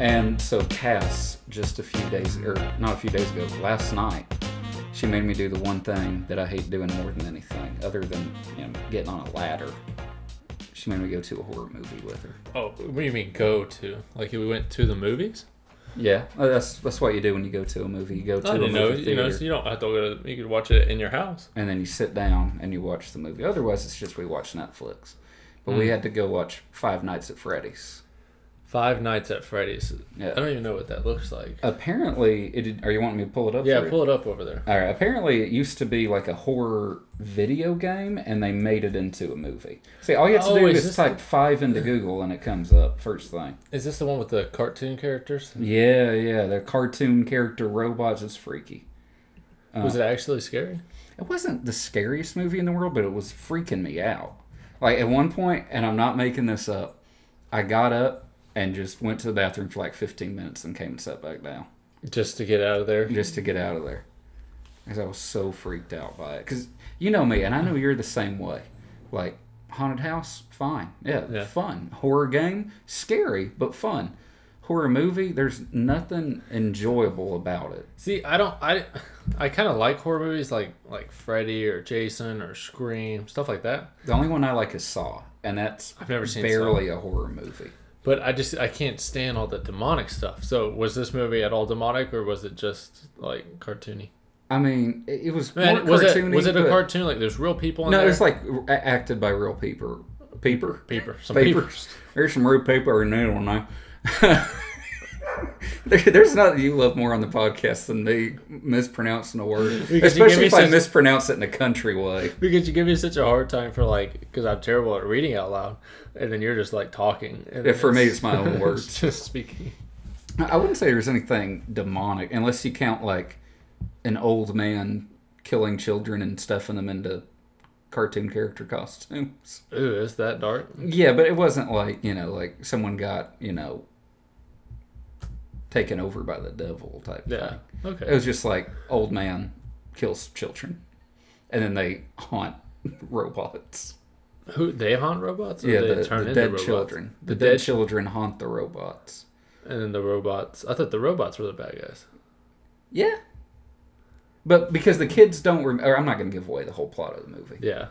And so Cass, just a few days, or not a few days ago, last night, she made me do the one thing that I hate doing more than anything, other than you know getting on a ladder. She made me go to a horror movie with her. Oh, what do you mean go to? Like we went to the movies? Yeah, uh, that's that's what you do when you go to a movie. You go to I a movie know. You know, so you don't have to go to. You could watch it in your house. and then you sit down and you watch the movie. Otherwise, it's just we watch Netflix. But we Mm. had to go watch Five Nights at Freddy's. Five Nights at Freddy's. Yeah. I don't even know what that looks like. Apparently, it are you wanting me to pull it up? Yeah, pull it up over there. All right. Apparently, it used to be like a horror video game, and they made it into a movie. See, all you have to Oh, do is is type five into Google, and it comes up first thing. Is this the one with the cartoon characters? Yeah, yeah. The cartoon character robots is freaky. Uh, Was it actually scary? It wasn't the scariest movie in the world, but it was freaking me out. Like at one point, and I'm not making this up, I got up and just went to the bathroom for like 15 minutes and came and sat back down Just to get out of there. just to get out of there. Because I was so freaked out by it. Because you know me, and I know you're the same way. Like, haunted house, fine. Yeah, Yeah. fun. Horror game, scary, but fun. Horror movie, there's nothing enjoyable about it. See, I don't. I I kind of like horror movies, like like Freddy or Jason or Scream, stuff like that. The only one I like is Saw, and that's I've never seen barely a horror movie. But I just I can't stand all the demonic stuff. So was this movie at all demonic, or was it just like cartoony? I mean, it, was Man, was it was it a cartoon? Like there's real people in No, there. it's like acted by real people. Peeper, paper, some paper. papers. There's some real paper in there one now. There- There's nothing you love more on the podcast than me mispronouncing a word, Because you give especially me if I such- mispronounce it in a country way. Because you give me such a hard time for like, because I'm terrible at reading out loud, and then you're just like talking. Yeah, for me, it's my own words. just speaking. I wouldn't say there's anything demonic unless you count like an old man killing children and stuffing them into cartoon character costumes. Ooh, is that dark? Yeah, but it wasn't like, you know, like someone got, you know, taken over by the devil type Yeah. thing. Okay. It was just like old man kills children and then they haunt robots. Who they haunt robots? Or yeah, they the, turn the into dead robots? children. The, The dead, dead- children haunt the robots. And then the robots. I thought the robots were the bad guys. Yeah. But because the kids don't rem- or I'm not going to give away the whole plot of the movie. Yeah,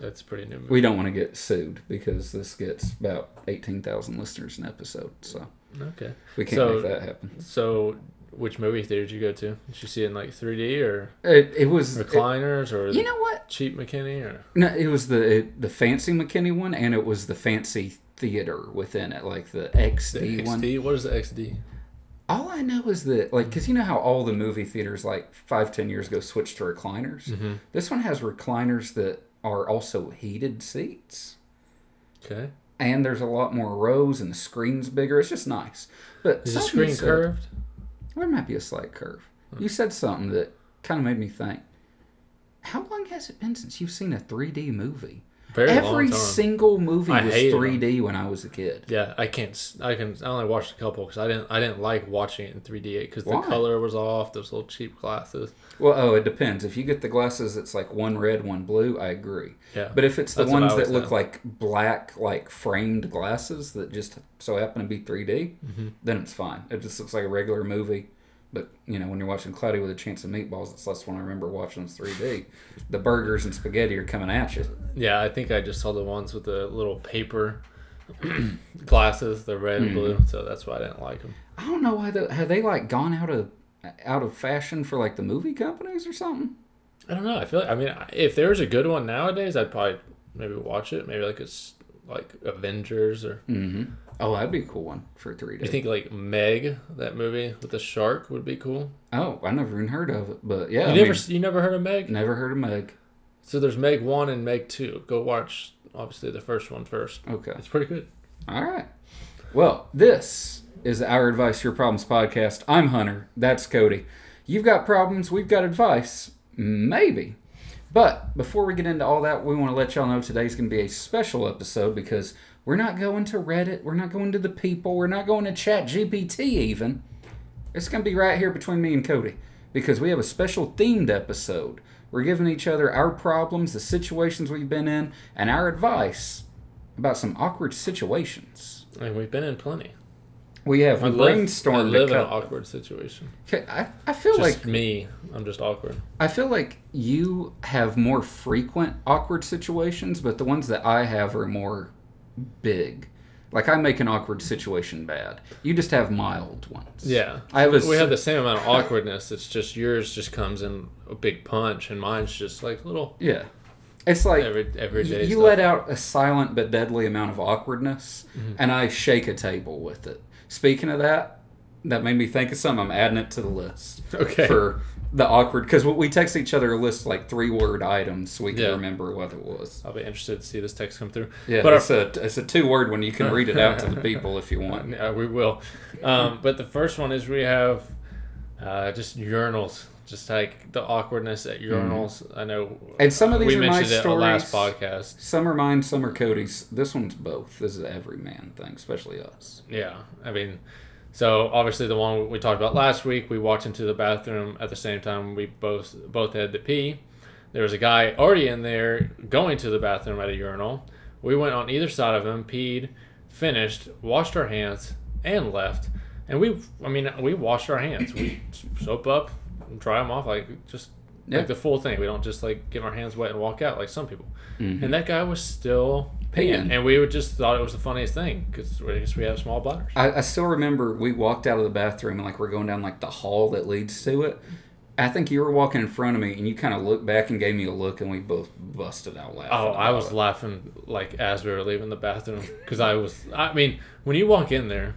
that's a pretty new. Movie. We don't want to get sued because this gets about 18,000 listeners an episode. So Okay. we can't So- make that happen. So, which movie theater did you go to? Did you see it in like 3D or It, it was. recliners or you know what? cheap McKinney or? No, it was the the fancy McKinney one, and it was the fancy theater within it, like the XD, The one. XD. What is the XD? All I know is that, like, because you know how all the movie theaters, like five, ten years ago, switched to recliners. Mm-hmm. This one has recliners that are also heated seats, Okay. And there's a lot more rows, and the screen's bigger. It's just nice. But Is the screen said- curved? There might be a slight curve. You hmm. said something that kind of made me think. How long has it been since you've seen a 3D movie? Very Every single movie I was 3D when I was a kid. Yeah, I can't. I can. I only watched a couple because I didn't. I didn't like watching it in 3D because the color was off. Those little cheap glasses. Well, oh, it depends. If you get the glasses it's like one red, one blue, I agree. Yeah. But if it's the ones that look like black, like framed glasses that just so happen to be 3D, Mm-hmm. then it's fine. It just looks like a regular movie. But you know, when you're watching Cloudy with a Chance of Meatballs, it's less one I remember watching it's 3D. The burgers and spaghetti are coming at you. Yeah, I think I just saw the ones with the little paper glasses, the red and blue. So that's why I didn't like them. I don't know why the, have they like gone out of out of fashion for like the movie companies or something. I don't know. I feel like I mean, if there was a good one nowadays, I'd probably maybe watch it. Maybe like it's like Avengers or Mm-hmm. Oh, that'd be a cool one for 3D. you think like Meg, that movie with the shark, would be cool. oh, I never even heard of it, but yeah, You I never mean, you never heard of Meg? never heard of Meg. So there's Meg one and Meg two. Go watch obviously the first one first. Okay. It's pretty good. All right. Well, this is Our Advice, Your Problems podcast. I'm Hunter. That's Kody. You've got problems, we've got advice. Maybe. But before we get into all that, we want to let y'all know today's going to be a special episode because we're not going to Reddit, we're not going to the people, we're not going to Chat GPT even. It's going to be right here between me and Kody. because we have a special themed episode. We're giving each other our problems, the situations we've been in, and our advice about some awkward situations. And we've been in plenty. We have I live, I brainstormed. live a in an awkward situation. Okay, I, I feel Just like me. I'm just awkward. I feel like you have more frequent awkward situations, but the ones that I have are more big. Like I make an awkward situation bad. You just have mild ones. Yeah. I was. we have the same amount of awkwardness. It's just yours just comes in a big punch, and mine's just like little Yeah. It's like every everyday. you stuff. let out a silent but deadly amount of awkwardness, Mm-hmm. and I shake a table with it. Speaking of that, that made me think of something. I'm adding it to the list Okay. for the awkward because we text each other a list like three word items so we can Yeah. remember what it was. I'll be interested to see this text come through. Yeah, But our- it's a it's a two word one. You can read it out to the people if you want. Yeah, we will. Um, but the first one is we have uh, just urinals, just like the awkwardness at urinals. I know. And some of these we are my mentioned it in our last podcast. Some are mine, some are Kody's. This one's both. This is every man thing, especially us. Yeah, I mean, so obviously the one we talked about last week, we walked into the bathroom at the same time. We both both had to pee. There was a guy already in there going to the bathroom at a urinal. We went on either side of him, peed, finished, washed our hands, and left. And we, I mean, we washed our hands. We soap up, dry them off, like just Yeah. like the full thing. We don't just like get our hands wet and walk out like some people. Mhm. And that guy was still peeing, Peeing. and we would just thought it was the funniest thing because I guess we have small bladders. I, I still remember we walked out of the bathroom and like we're going down like the hall that leads to it. I think you were walking in front of me and you kind of looked back and gave me a look and we both busted out laughing. Oh, I was it. laughing like as we were leaving the bathroom because I was. I mean, when you walk in there,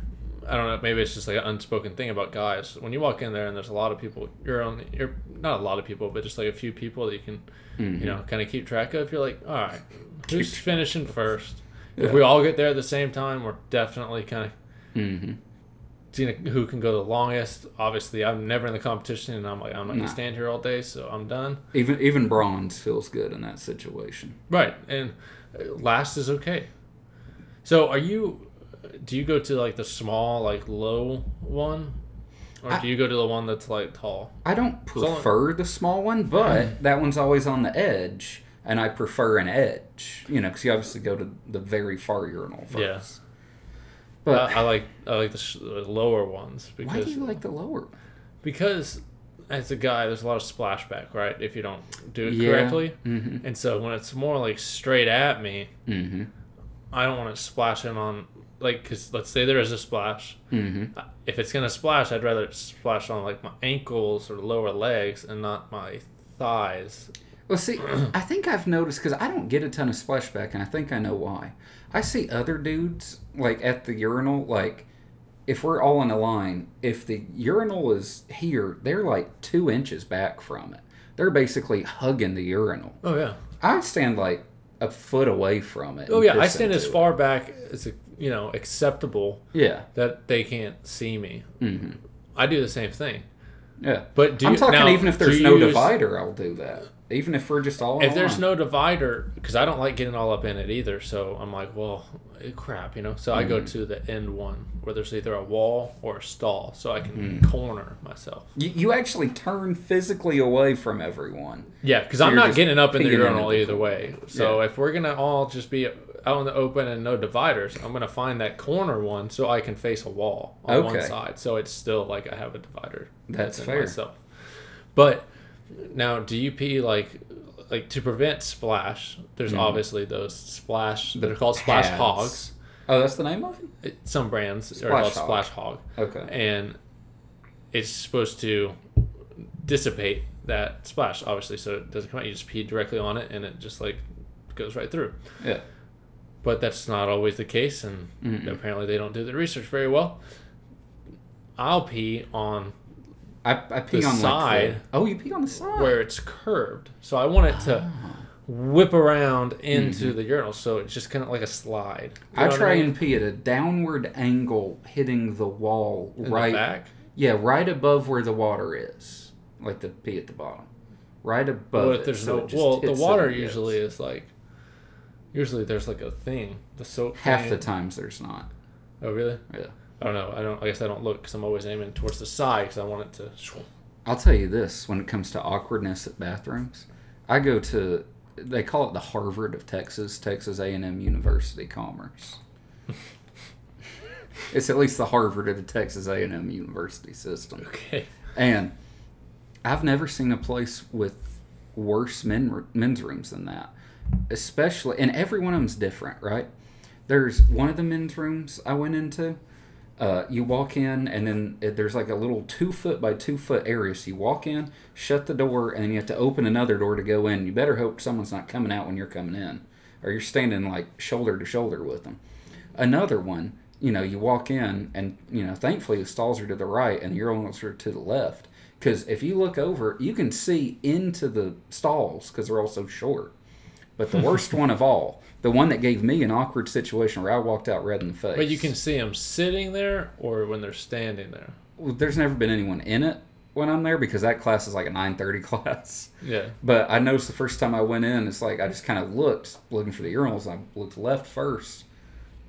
I don't know. Maybe it's just like an unspoken thing about guys. When you walk in there and there's a lot of people, you're on. You're not a lot of people, but just like a few people that you can, Mhm. you know, kind of keep track of. You're like, all right, who's finishing first? Yeah. If we all get there at the same time, we're definitely kind of Mhm. seeing who can go the longest. Obviously, I'm never in the competition, and I'm like, I'm not Nah. gonna stand here all day, so I'm done. Even even bronze feels good in that situation. Right, and uh, last is okay. So, are you? Do you go to like the small, like low one, or I- do you go to the one that's like tall? I don't prefer the small one, but that one's always on the edge, and I prefer an edge. You know, because you obviously go to the very far urinal first. Yeah. But I, I like I like the, sh- the lower ones why because do you like the lower? because as a guy, there's a lot of splashback, right? If you don't do it Yeah. correctly, Mm-hmm. and so when it's more like straight at me, Mm-hmm. I don't want to splash him on like because let's say there is a splash. Mm-hmm. If it's gonna splash, I'd rather it splash on like my ankles or lower legs and not my thighs. Well, see, I think I've noticed because I don't get a ton of splashback, and I think I know why. I see other dudes like at the urinal, like if we're all in a line, if the urinal is here, they're like two inches back from it. They're basically hugging the urinal. Oh yeah. I stand like a foot away from it. Oh yeah. I stand as far back as you know acceptable. Yeah. that they can't see me. hmm I do the same thing. Yeah. But do I'm you, talking now, even if there's no use- divider, I'll do that. Even if we're just all. If there's no divider, because I don't like getting all up in it either, so I'm like, well, eh, crap, you know. So I go Mm-hmm. to the end one where there's either a wall or a stall, so I can Mm-hmm. corner myself. you, you actually turn physically away from everyone. Yeah, because So I'm not getting up in the urinal either way. So Yeah. if we're gonna all just be out in the open and no dividers, I'm gonna find that corner one so I can face a wall on one side. So it's still like I have a divider. That's fair. Myself. But now, do you pee like like to prevent splash? There's Mhm. obviously those splash. The They're called splash pads. hogs. Oh, that's the name of it. Some brands are Splash called hog. splash hog, Okay. and it's supposed to dissipate that splash, obviously, so it doesn't come out. You just pee directly on it, and it just like goes right through. Yeah. But that's not always the case, and Mm-mm. apparently they don't do the research very well. I'll pee on I, I pee The on side. Like the, oh, you pee on the side. where it's curved, so I want it to Ah. whip around into the urinal, so it's just kind of like a slide. You Mm-hmm. I try mean? and pee at a downward angle, hitting the wall In the right. back. Yeah, right above where the water is, like the pee at the bottom, right above. Well, if there's no well, the water usually is like. Usually there's like a thing, the soap. half thing. the times there's not. Oh really? Yeah. I don't know. I don't. I guess I don't look because I'm always aiming towards the side because I want it to. I'll tell you this: when it comes to awkwardness at bathrooms, I go to they call it the Harvard of Texas, Texas A and M University Commerce. it's at least the Harvard of the Texas A and M University system, Okay. and I've never seen a place with worse men, men's rooms than that. Especially, and every one of them's different, right? There's one of the men's rooms I went into. Uh, you walk in, and then there's like a little two foot by two foot area. So you walk in, shut the door, and then you have to open another door to go in. You better hope someone's not coming out when you're coming in, or you're standing like shoulder to shoulder with them. Another one, you know, you walk in, and you know, thankfully the stalls are to the right and the urinals are to the left. Because if you look over, you can see into the stalls because they're all so short. But the worst one of all, the one that gave me an awkward situation where I walked out red in the face. But you can see them sitting there or when they're standing there. Well, there's never been anyone in it when I'm there because that class is like a 9:30 class. Yeah. But I noticed the first time I went in, it's like I just kind of looked, looking for the urinals. I looked left first,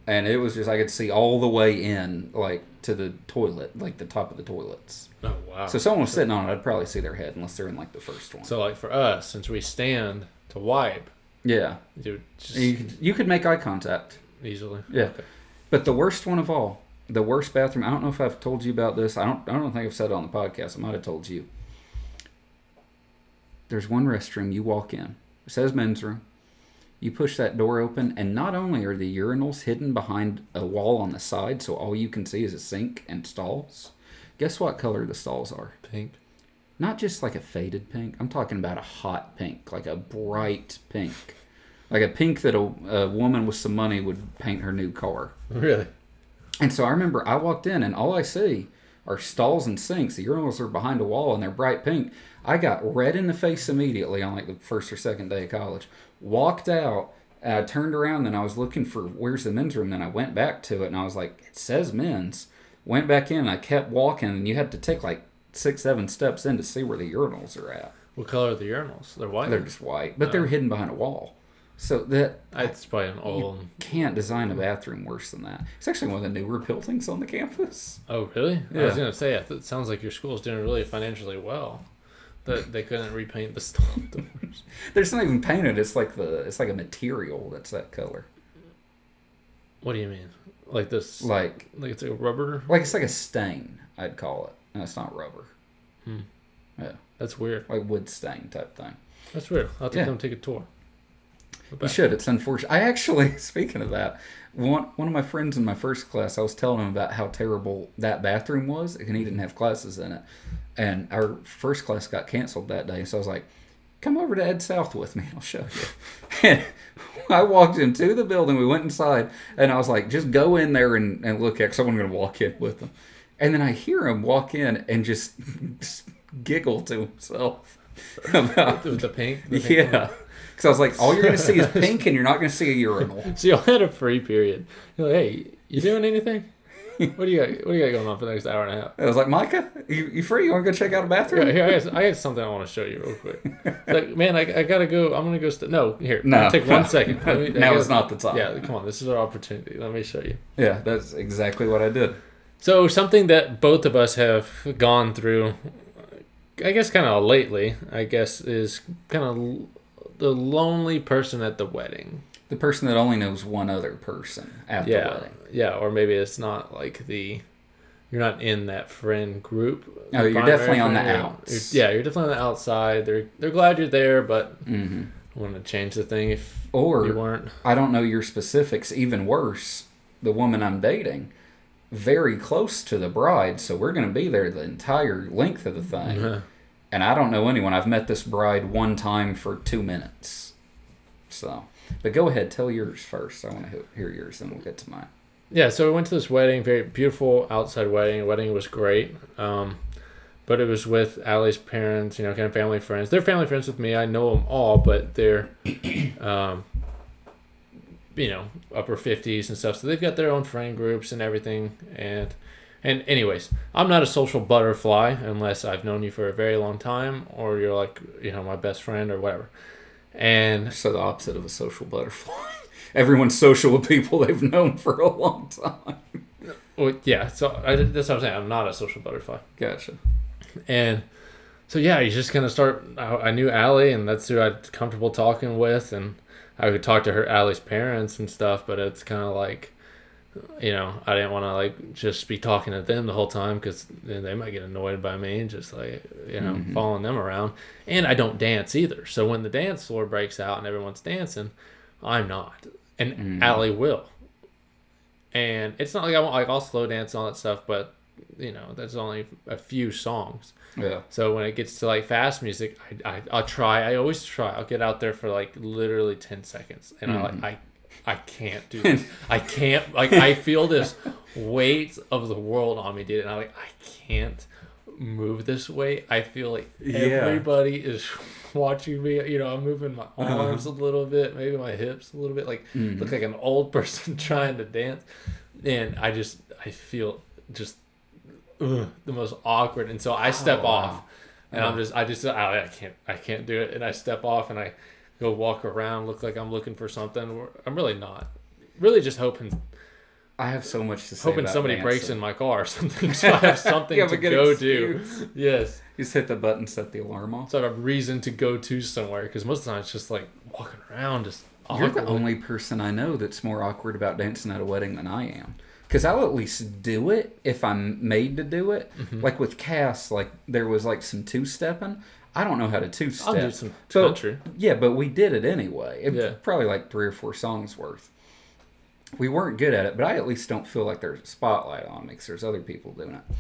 and it was just I could see all the way in, like to the toilet, like the top of the toilets. Oh wow. So someone was sitting on it, I'd probably see their head unless they're in like the first one. So like for us, since we stand to wipe, yeah, dude, just you could, you could make eye contact. easily. Yeah. Okay. But the worst one of all, the worst bathroom. I don't know if I've told you about this. I don't. I don't think I've said it on the podcast. I might have told you. There's one restroom you walk in. It says men's room. You push that door open, and not only are the urinals hidden behind a wall on the side, so all you can see is a sink and stalls. Guess what color the stalls are? Pink. Not just like a faded pink. I'm talking about a hot pink, like a bright pink, like a pink that a, a woman with some money would paint her new car. Really? And so I remember I walked in and all I see are stalls and sinks. The urinals are behind a wall and they're bright pink. I got red in the face immediately on like the first or second day of college. Walked out, I turned around and I was looking for where's the men's room. Then I went back to it and I was like, it says men's. Went back in and I kept walking and you had to take like six, seven steps in to see where the urinals are at. What color are the urinals? They're white. They're just white, but they're oh. hidden behind a wall. So that ah, It's probably an old. can't design a bathroom worse than that. It's actually one of the newer buildings on the campus. Oh, really? Yeah. I was gonna say it. Sounds like your school's doing really financially well. That they couldn't repaint the stall doors. There's not even painted. It's like the it's like a material that's that color. What do you mean? Like this? Like Like it's a rubber? like it's like a stain. I'd call it. No, it's not rubber. Hmm. Yeah, That's weird. like wood stain type thing. That's weird. I'll have to Yeah. come take a tour. You should. It's unfortunate. I actually, speaking of that, one one of my friends in my first class, I was telling him about how terrible that bathroom was, and he didn't have classes in it. And our first class got canceled that day, so I was like, "Come over to Ed South with me. I'll show you." And I walked into the building. We went inside, and I was like, "Just go in there and, and look at." Because I'm going to walk in with him. And then I hear him walk in and just, just giggle to himself about With the pink? The pink yeah. Because I was like, all you're going to see is pink and you're not going to see a urinal. So you had a free period. You're like, hey, you doing anything? What do you got? What do you got going on for the next hour and a half? I was like, Micah, you, you free? You want to go check out a bathroom? Yeah, here, I got, I got something I want to show you real quick. Like, man, I, I gotta go. I'm gonna go. St- no, here. No. take one second. Me- now gotta- is not the time. Yeah, come on. This is our opportunity. Let me show you. Yeah, that's exactly what I did. So something that both of us have gone through, I guess, kind of lately. I guess is kind of the lonely person at the wedding. The person that only knows one other person at yeah, the wedding. yeah, or maybe it's not like the. You're not in that friend group. Oh, you're definitely on the outs. you're- yeah, you're definitely on the outside. They're they're glad you're there, but hmm want to change the thing if Or you weren't. I don't know your specifics. Even worse, the woman I'm dating, very close to the bride, so we're going to be there the entire length of the thing. Uh, And I don't know anyone. I've met this bride one time for two minutes. So, but go ahead, tell yours first. I want to hear yours, then we'll get to mine. Yeah, so we went to this wedding, very beautiful outside wedding. The wedding was great. Um, but it was with Allie's parents, you know, kind of family friends. They're family friends with me. I know them all, but they're, um, you know, upper 50s and stuff. So they've got their own friend groups and everything. And, and anyways, I'm not a social butterfly unless I've known you for a very long time or you're like, you know, my best friend or whatever. And So the opposite of a social butterfly. Everyone's social with people they've known for a long time. well, yeah, so I, that's what I'm saying. I'm not a social butterfly. Gotcha. And so yeah, you just kind of start. I, I knew Allie, and that's who I'd comfortable talking with, and I would talk to her Allie's parents and stuff. But it's kind of like, you know, I didn't want to like just be talking to them the whole time because they might get annoyed by me and just like you know Mhm. following them around. And I don't dance either. So when the dance floor breaks out and everyone's dancing, I'm not, and Mhm. Allie will. And it's not like I want like I'll slow dance and all that stuff, but you know, there's only a few songs. Yeah. So when it gets to like fast music, I, I I'll try. I always try. I'll get out there for like literally ten seconds, and I Mhm. like I I can't do. This. I can't like I feel this weight of the world on me, dude, and I'm like I can't move this way. I feel like Yeah. everybody is watching me. You know, I'm moving my Uh-huh. arms a little bit, maybe my hips a little bit, like Mhm. look like an old person trying to dance, and I just I feel just the most awkward, and so I step Oh, wow. off, and I'm Uh-huh. just I just I, I can't I can't do it, and I step off and I go walk around, look like I'm looking for something. I'm really not. Really, just hoping I have so much to say. hoping somebody dancing. breaks in my car or something, so I have something have to go excuse. do. Yes, You just hit the button, set the alarm off. so I have a reason to go to somewhere because most of the time it's just like walking around, just You're the only person I know that's more awkward about dancing at a wedding than I am. Because I'll at least do it if I'm made to do it. Mm-hmm. Like with Cass, like there was like some two stepping. I don't know how to two I'll do step. some So- country. Yeah, but we did it anyway. It Yeah. Probably like three or four songs worth. We weren't good at it, but I at least don't feel like there's a spotlight on me because there's other people doing it.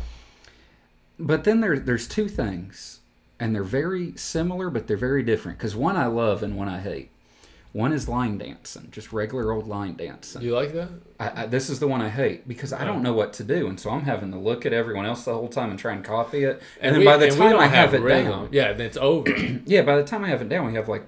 But then there, there's two things, and they're very similar, but they're very different. Because one I love and one I hate. One is line dancing, just regular old line dancing. You like that? I, I, this is the one I hate because I Oh. don't know what to do, and so I'm having to look at everyone else the whole time and try and copy it. And, then we- by the time I have, it rhythm. down, yeah, then it's over. yeah, by the time I have it down, we have like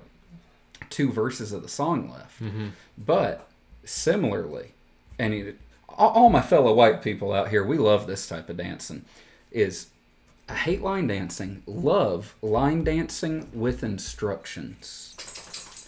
two verses of the song left. Mm-hmm. But similarly, and it, all, all my fellow white people out here, we love this type of dancing. Is I hate line dancing, love line dancing with instructions,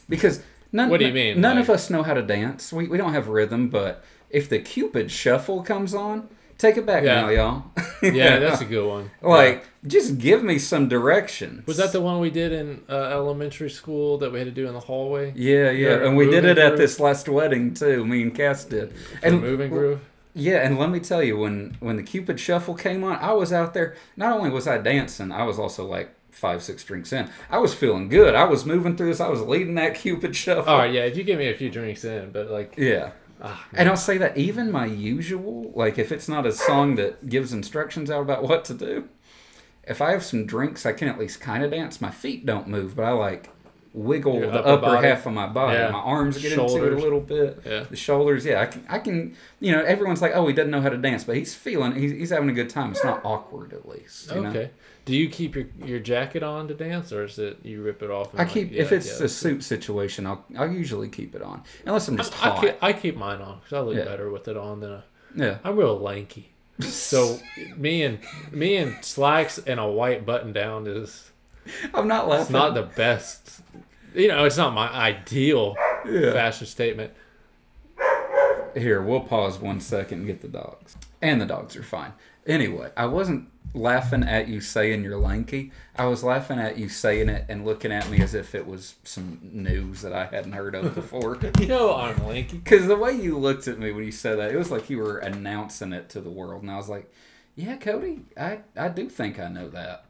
because none. What do you mean, None like- of us know how to dance. We we don't have rhythm, but if the Cupid shuffle comes on, take it back Yeah. now, y'all. yeah, that's a good one. like just give me some directions. Was that the one we did in uh, elementary school that we had to do in the hallway? Yeah, yeah, The and we did it at this last wedding too. Me and Cass did. And moving groove. Yeah, and let me tell you, when when the Cupid Shuffle came on, I was out there. Not only was I dancing, I was also like five, six drinks in. I was feeling good. I was moving through this. I was leading that Cupid Shuffle. All right, yeah. If you give me a few drinks in, but like, Yeah. ah, And I'll say that even my usual, like if it's not a song that gives instructions out about what to do, if I have some drinks, I can at least kind of dance. My feet don't move, but I like wiggle Your the upper upper, half of my body. Yeah. My arms get into it a little bit. yeah. The shoulders, yeah, I can, I can, you know, everyone's like, oh, he doesn't know how to dance, but he's feeling, he's, he's having a good time. It's not awkward, at least. You know? Do you keep your, your jacket on to dance, or is it you rip it off? I like, keep, yeah, if it's yeah, a suit situation, I'll, I'll usually keep it on, unless I'm just I, I, hot. keep, I keep mine on because I look Yeah. better with it on than a. yeah. I'm real lanky, so me and me and slacks and a white button down is I'm not laughing. it's not the best. You know, it's not my ideal fashion statement. Here, we'll pause one second and get the dogs. And the dogs are fine. Anyway, I wasn't laughing at you saying you're lanky. I was laughing at you saying it and looking at me as if it was some news that I hadn't heard of before. You know, I'm lanky. Because the way you looked at me when you said that, it was like you were announcing it to the world. And I was like, yeah, Kody, I, I do think I know that.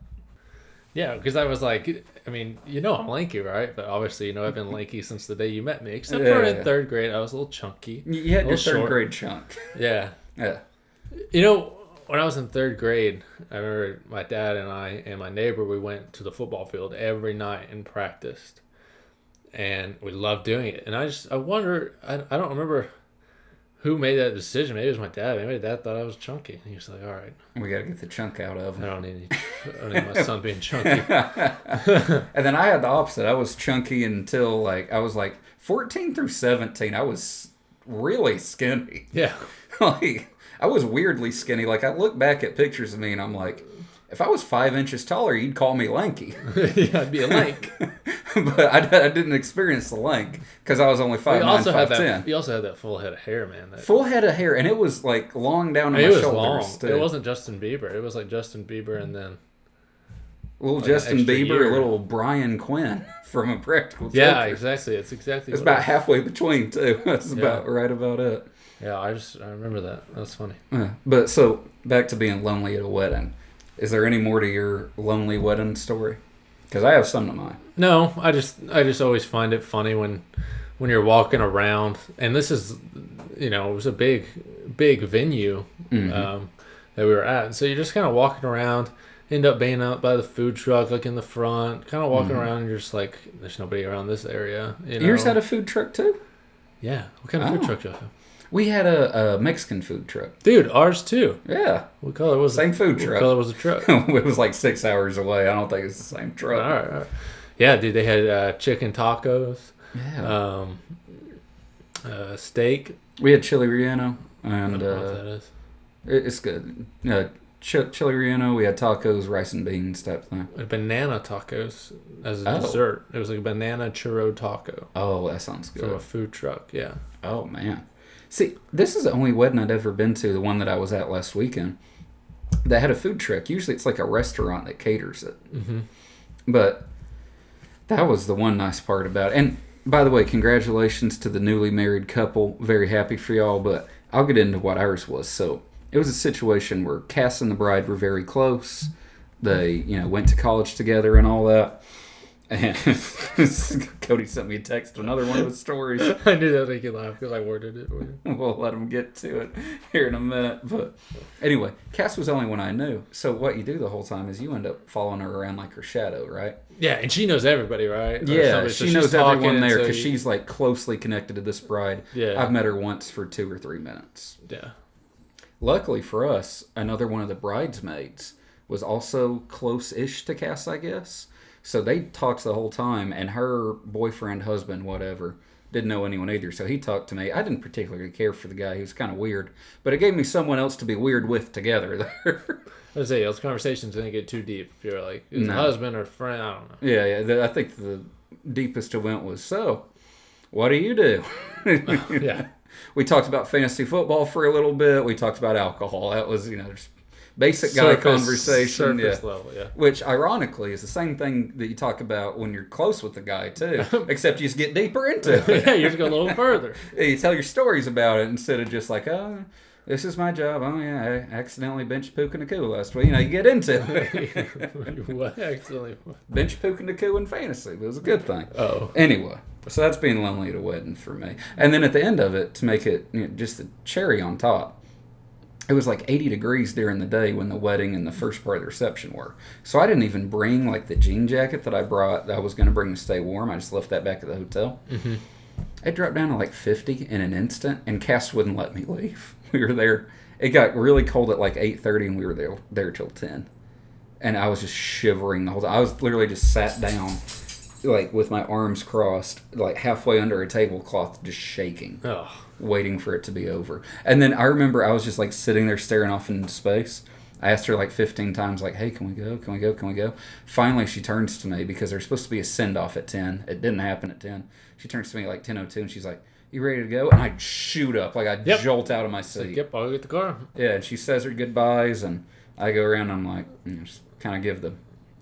Yeah, because I was like, I mean, you know, I'm lanky, right? But obviously, you know, I've been lanky since the day you met me. Except for in third grade, I was a little chunky. You you had your third short. grade chunk. Yeah. Yeah. You know, when I was in third grade, I remember my dad and I and my neighbor, we went to the football field every night and practiced. And we loved doing it. And I just, I wonder, I, I don't remember who made that decision. Maybe it was my dad. Maybe my dad thought I was chunky. And he was like, all right, We got to get the chunk out of I him. don't need, any, I don't need my son being chunky. and then I had the opposite. I was chunky until like I was like 14 through 17. I was really skinny. Yeah. like I was weirdly skinny. Like I look back at pictures of me and I'm like, if I was five inches taller, you'd call me lanky. yeah, I'd be a lank. but I, I didn't experience the lank because I was only five nine, also had that. ten. He also had that full head of hair, man. That, Full head of hair, and it was like long down to it my was shoulders. long. too. It wasn't Justin Bieber. It was like Justin Bieber and then A little Like Justin Bieber, year. a little Brian Quinn from a practical Yeah, Joker. exactly. It's exactly. It's it about is. halfway between too. That's Yeah. about right about it. Yeah, I just I remember that. That's funny. Yeah. But so back to being lonely at a wedding. Is there any more to your lonely wedding story? Because I have some to mine. No, I just I just always find it funny when when you're walking around, and this is, you know, it was a big big venue Mhm. um, that we were at. So you're just kind of walking around, end up being out by the food truck, like in the front, kind of walking Mhm. around. And you're just like, there's nobody around this area. You know? Yours had a food truck too. yeah. What kind of Oh. food truck do you have? We had a, a Mexican food truck. Dude, ours too. Yeah, What color was same it? food What truck. color was the truck? it was like six hours away. I don't think it's the same truck. right, all right. Yeah, dude, they had uh, chicken tacos, Yeah. um, uh, steak. we had chili relleno, I and don't know what uh, that is. it, it's good. Uh, ch- chili relleno. We had tacos, rice and beans type thing. Banana tacos as a Oh. dessert. It was like a banana churro taco Oh, that sounds good. from a food truck. Yeah. Oh man. See, this is the only wedding I'd ever been to. The one that I was at last weekend. That had a food truck. Usually, it's like a restaurant that caters it. hmm But that was the one nice part about it. And by the way, congratulations to the newly married couple. Very happy for y'all. But I'll get into what ours was. So it was a situation where Cass and the bride were very close. They, you know, went to college together and all that. And Kody sent me a text to another one of his stories. I knew that would make you laugh because I worded it. we'll let him get to it here in a minute. But anyway, Cass was the only one I knew. So what you do the whole time is you end up following her around like her shadow, right? Yeah, and she knows everybody, right? Or Yeah, so she knows everyone there so because you- she's like closely connected to this bride. Yeah. I've met her once for two or three minutes. Yeah. Luckily for us, another one of the bridesmaids was also close-ish to Cass, I guess. So they talked the whole time, and her boyfriend, husband, whatever, didn't know anyone either. So he talked to me. I didn't particularly care for the guy; he was kind of weird, but it gave me someone else to be weird with together there. I was say those conversations didn't get too deep. If you're like, No. a husband or friend? I don't know. yeah, yeah. The, I think the deepest it went was so. What do you do? Yeah. we talked about fantasy football for a little bit. We talked about alcohol. That was, you know, just basic guy Surface- conversation. Surface yeah. level, yeah. Which, ironically, is the same thing that you talk about when you're close with the guy too, except you just get deeper into it. yeah, you just go a little further. You tell your stories about it instead of just like, oh, this is my job. Oh yeah, I accidentally bench benched Puka Nacua last week. You know, you get into it. what? Accidentally. bench Puka Nacua in fantasy. It was a good thing. Oh. Anyway, so that's being lonely at a wedding for me. And then at the end of it, to make it you know, just the cherry on top, it was like 80 degrees during the day when the wedding and the first part of the reception were. So I didn't even bring like the jean jacket that I brought that I was going to bring to stay warm. I just left that back at the hotel. hmm It dropped down to like 50 in an instant, and Cass wouldn't let me leave. We were there. It got really cold at like 8:30, and we were there there till 10. And I was just shivering the whole time. I was literally just sat down, like with my arms crossed, like halfway under a tablecloth, just shaking, Oh. Waiting for it to be over. And then I remember I was just like sitting there staring off into space. I asked her like 15 times, like, hey, can we go? Can we go? Can we go? Finally, she turns to me because there's supposed to be a send off at 10. It didn't happen at 10. She turns to me like 10.02 and she's like, you ready to go? And I shoot up, like I Yep. jolt out of my seat. yep, I'll get the car. Yeah, and she says her goodbyes, and I go around. And I'm like, you know, just kind of give the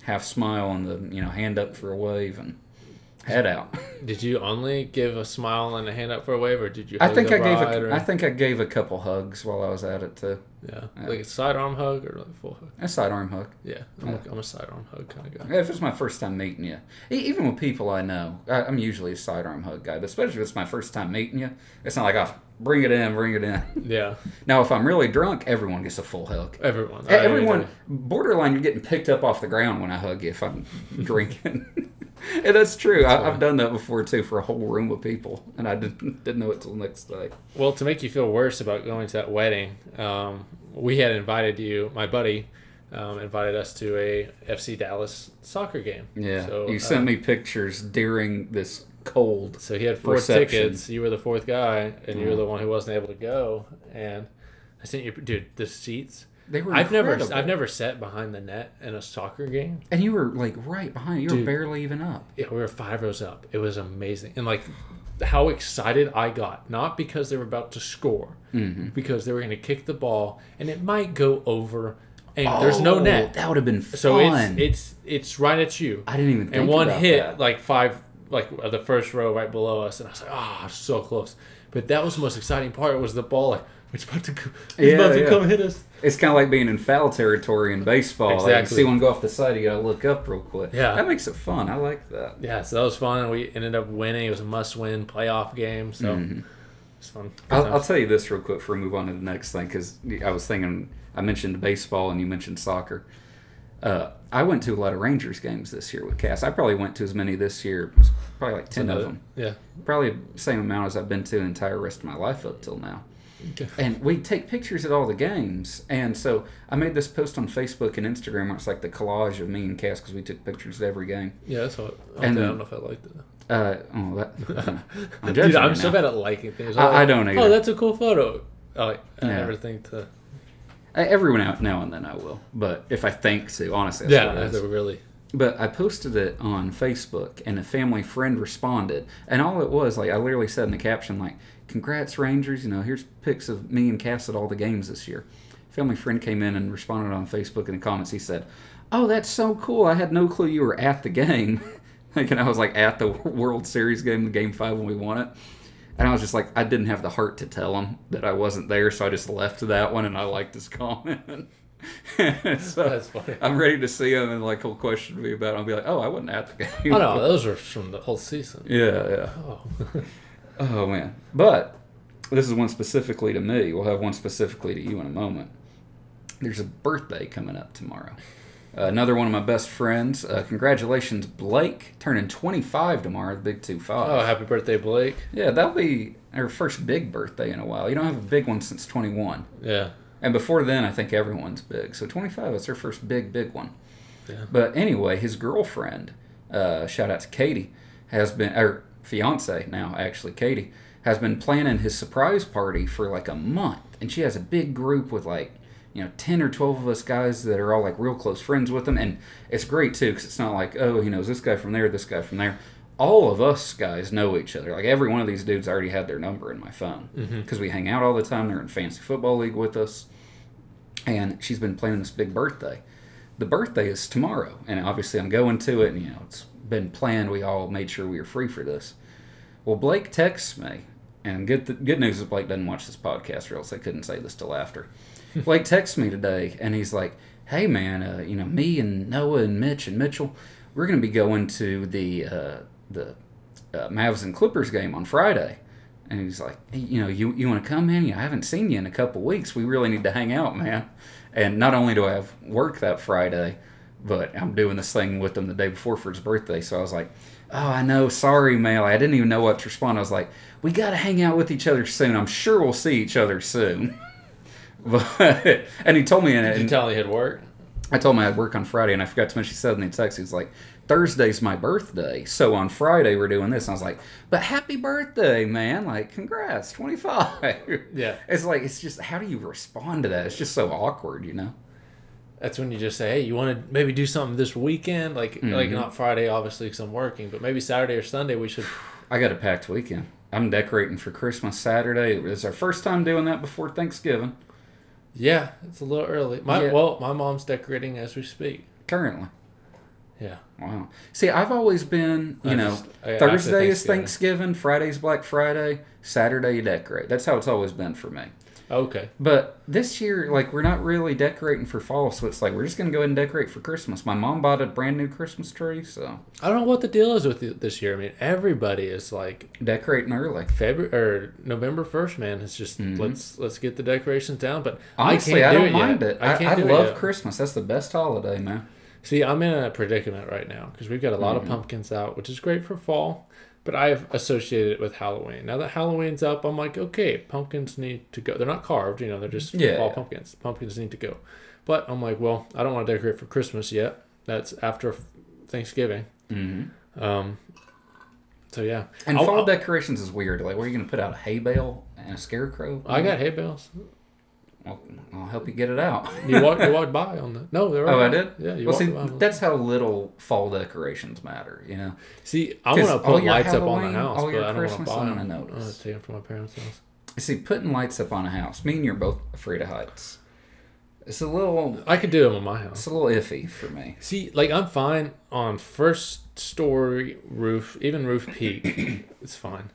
half smile and the you know hand up for a wave and head out. Did you only give a smile and a hand up for a wave, or did you? I think I gave a, or- I think I gave a couple hugs while I was at it too. yeah, Yeah. like a sidearm hug or like a full hug. A sidearm hug. Yeah, I'm, A, I'm a sidearm hug kind of guy. If it's my first time meeting you, even with people I know, I, I'm usually a sidearm hug guy. But especially if it's my first time meeting you, it's not like oh, bring it in, bring it in. Yeah, Now, if I'm really drunk, everyone gets a full hug. everyone. Everyone, borderline, you're getting picked up off the ground when I hug you if I'm drinking. and that's true. I, I've done that before too for a whole room of people, and I didn't didn't know it till the next day. Well, to make you feel worse about going to that wedding, um, we had invited you. My buddy um, invited us to a FC Dallas soccer game. Yeah, So, you sent uh, me pictures during this cold. So he had four Reception. tickets. You were the fourth guy, and you were Mm. the one who wasn't able to go. And I sent you, dude, the seats. They were. I've never. I've never sat behind the net in a soccer game. And you were like right behind. You were barely even up. Yeah, we were five rows up. It was amazing, and like how excited I got, not because they were about to score, Mm-hmm. because they were going to kick the ball, and it might go over and there's no Oh, net. That would have been fun. So it's it's it's right at you. I didn't even think and one hit that. like five like the first row right below us and i was like oh so close but that was the most exciting part was the ball like it's about to it's Yeah, about to yeah. come hit us It's kind of like being in foul territory in baseball. Like, you Exactly. see one go off the side, you gotta look up real quick. Yeah. that makes it fun. I like that. yeah so that was fun we ended up winning it was a must-win playoff game so it's fun Mm-hmm. I'll. I'll tell you this real quick before we move on to the next thing because I was thinking I mentioned baseball and you mentioned soccer. Uh, I went to a lot of Rangers games this year with Cass. I probably went to as many this year, probably like ten of them. yeah Probably the same amount as I've been to the entire rest of my life up till now. And we take pictures at all the games. And so I made this post on Facebook and Instagram where it's like the collage of me and Cass because we took pictures at every game. yeah that's what And i don't know if i liked it Uh, oh, that, I'm dude i'm so now. bad at liking things I- I don't either. oh that's a cool photo oh, i Yeah. never think to Every now, now and then I will, but if I think to, honestly, that's yeah what it is. that's really But I posted it on Facebook, and a family friend responded, and all it was like I literally said in the caption like, "Congrats Rangers! You know, here's pics of me and Cass at all the games this year." Family friend came in and responded on Facebook in the comments. He said, "Oh, that's so cool! I had no clue you were at the game." like, and I was like at the World Series game, the Game Five when we won it. And I was just like, I didn't have the heart to tell him that I wasn't there, so I just left that one, and I liked his comment. so, That's funny. I'm ready to see him, and like he'll question me about. it. I'll be like, "Oh, I wasn't at the game." oh no those are from the whole season Yeah, yeah. oh Oh man. But this is one specifically to me. We'll have one specifically to you in a moment. There's a birthday coming up tomorrow. Uh, another one of my best friends. Uh, congratulations, Blake, turning 25 tomorrow. The big two five. oh happy birthday blake Yeah, that'll be our first big birthday in a while. You don't have a big one since 21. yeah And before then, I think everyone's big. So 25 is her first big, big one. Yeah. But anyway, his girlfriend, uh, shout out to Katie, has been, or fiance now, actually, Katie, has been planning his surprise party for like a month. And she has a big group with like, you know, 10 or 12 of us guys that are all like real close friends with him. And it's great too, because it's not like, oh, he knows this guy from there, this guy from there. All of us guys know each other. Like every one of these dudes already had their number in my phone because we hang out all the time. They're in fantasy football league with us and she's been planning this big birthday. The birthday is tomorrow, and obviously I'm going to it, and you know it's been planned. We all made sure we were free for this. Well, Blake texts me, and good good news is Blake doesn't watch this podcast, or else I couldn't say this till after. Blake texts me today, and he's like, "Hey man, uh, you know me and Noah and Mitch and Mitchell, we're going to be going to the uh, the uh, Mavs and Clippers game on Friday." And he's like, hey, you know, you, you want to come in? I haven't seen you in a couple weeks. We really need to hang out, man. And not only do I have work that Friday, but I'm doing this thing with him the day before for his birthday. So I was like, oh, I know. Sorry, man. I didn't even know what to respond. I was like, we got to hang out with each other soon. I'm sure we'll see each other soon. but and he told me, Did you and tell he had work? I told him I had work on Friday, and I forgot to mention. He said in the text, he's like, Thursday's my birthday, so on Friday we're doing this. And I was like, but happy birthday, man! Like, congrats, twenty five. Yeah. It's like it's just how do you respond to that? It's just so awkward, you know. That's when you just say, "Hey, you want to maybe do something this weekend? Like, like Mhm. not Friday, obviously, because I'm working, but maybe Saturday or Sunday we should." I got a packed weekend. I'm decorating for Christmas Saturday. It's our first time doing that before Thanksgiving. Yeah, it's a little early. My Yeah. well, my mom's decorating as we speak. Currently, Yeah, wow. See, I've always been, you I know, just- I- Thursday after is Thanksgiving. Thanksgiving, Friday's Black Friday, Saturday you decorate. That's how it's always been for me. Okay. But this year, like, we're not really decorating for fall, so it's like we're just gonna go ahead and decorate for Christmas. My mom bought a brand new Christmas tree, so I don't know what the deal is with it this year. I mean, everybody is like decorating early. February or November first, man. It's just let's let's get the decorations down. But Honestly, I I, can't do don't it mind yet. it. I, can't I, do it love. Christmas. That's the best holiday, man. See, I'm in a predicament right now because we've got a lot Mm-hmm. of pumpkins out, which is great for fall, but I've associated it with Halloween. Now that Halloween's up, I'm like, okay, pumpkins need to go. They're not carved, you know, they're just Yeah, fall yeah. pumpkins. Pumpkins need to go. But I'm like, well, I don't want to decorate for Christmas yet. That's after Thanksgiving. hmm Um, so yeah, And I'll- fall I'll- decorations is weird. Like, where are you gonna put out a hay bale and a scarecrow? I got hay bales. Well, I'll help you get it out. You walked, you walked by on the no, they're Oh, I did. Yeah, you well, see, by. on- that's how little fall decorations matter. You know. See, I want to put lights up on the house, but I don't want to buy them. Gonna notice. take them from my parents' house. See, putting lights up on a house. Me and you're both afraid of heights. It's a little. I could do them in my house. It's a little iffy for me. See, like I'm fine on first story roof, even roof peak, it's fine.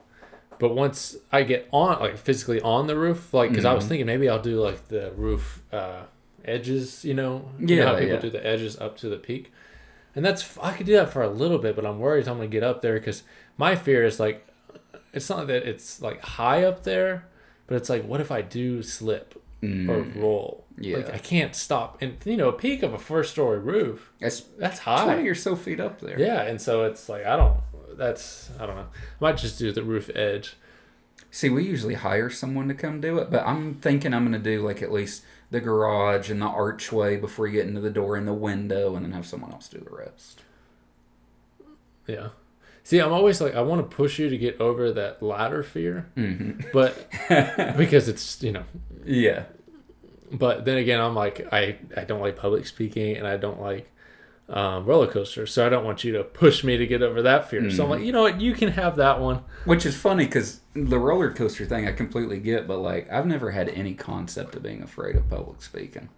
But once I get on, like physically on the roof, like because I was Mhm. thinking maybe I'll do like the roof uh, edges, you know, You know Yeah, how people yeah. do the edges up to the peak, and that's I could do that for a little bit, but I'm worried I'm gonna get up there because my fear is like, it's not that it's like high up there, but it's like what if I do slip or Mm, roll? Yeah. like I can't stop, and you know, a peak of a first story roof, it's that's high. twenty or so feet up there. Yeah, and so it's like I don't. That's I don't know. I might just do the roof edge. See, we usually hire someone to come do it, but I'm thinking I'm going to do like at least the garage and the archway before you get into the door and the window, and then have someone else do the rest. Yeah. See, I'm always like I want to push you to get over that ladder fear, Mm-hmm. but because it's you know. yeah. But then again, I'm like I I don't like public speaking and I don't like um, roller coasters, so I don't want you to push me to get over that fear. So I'm like, you know what, you can have that one. Which is funny because the roller coaster thing I completely get, but like I've never had any concept of being afraid of public speaking.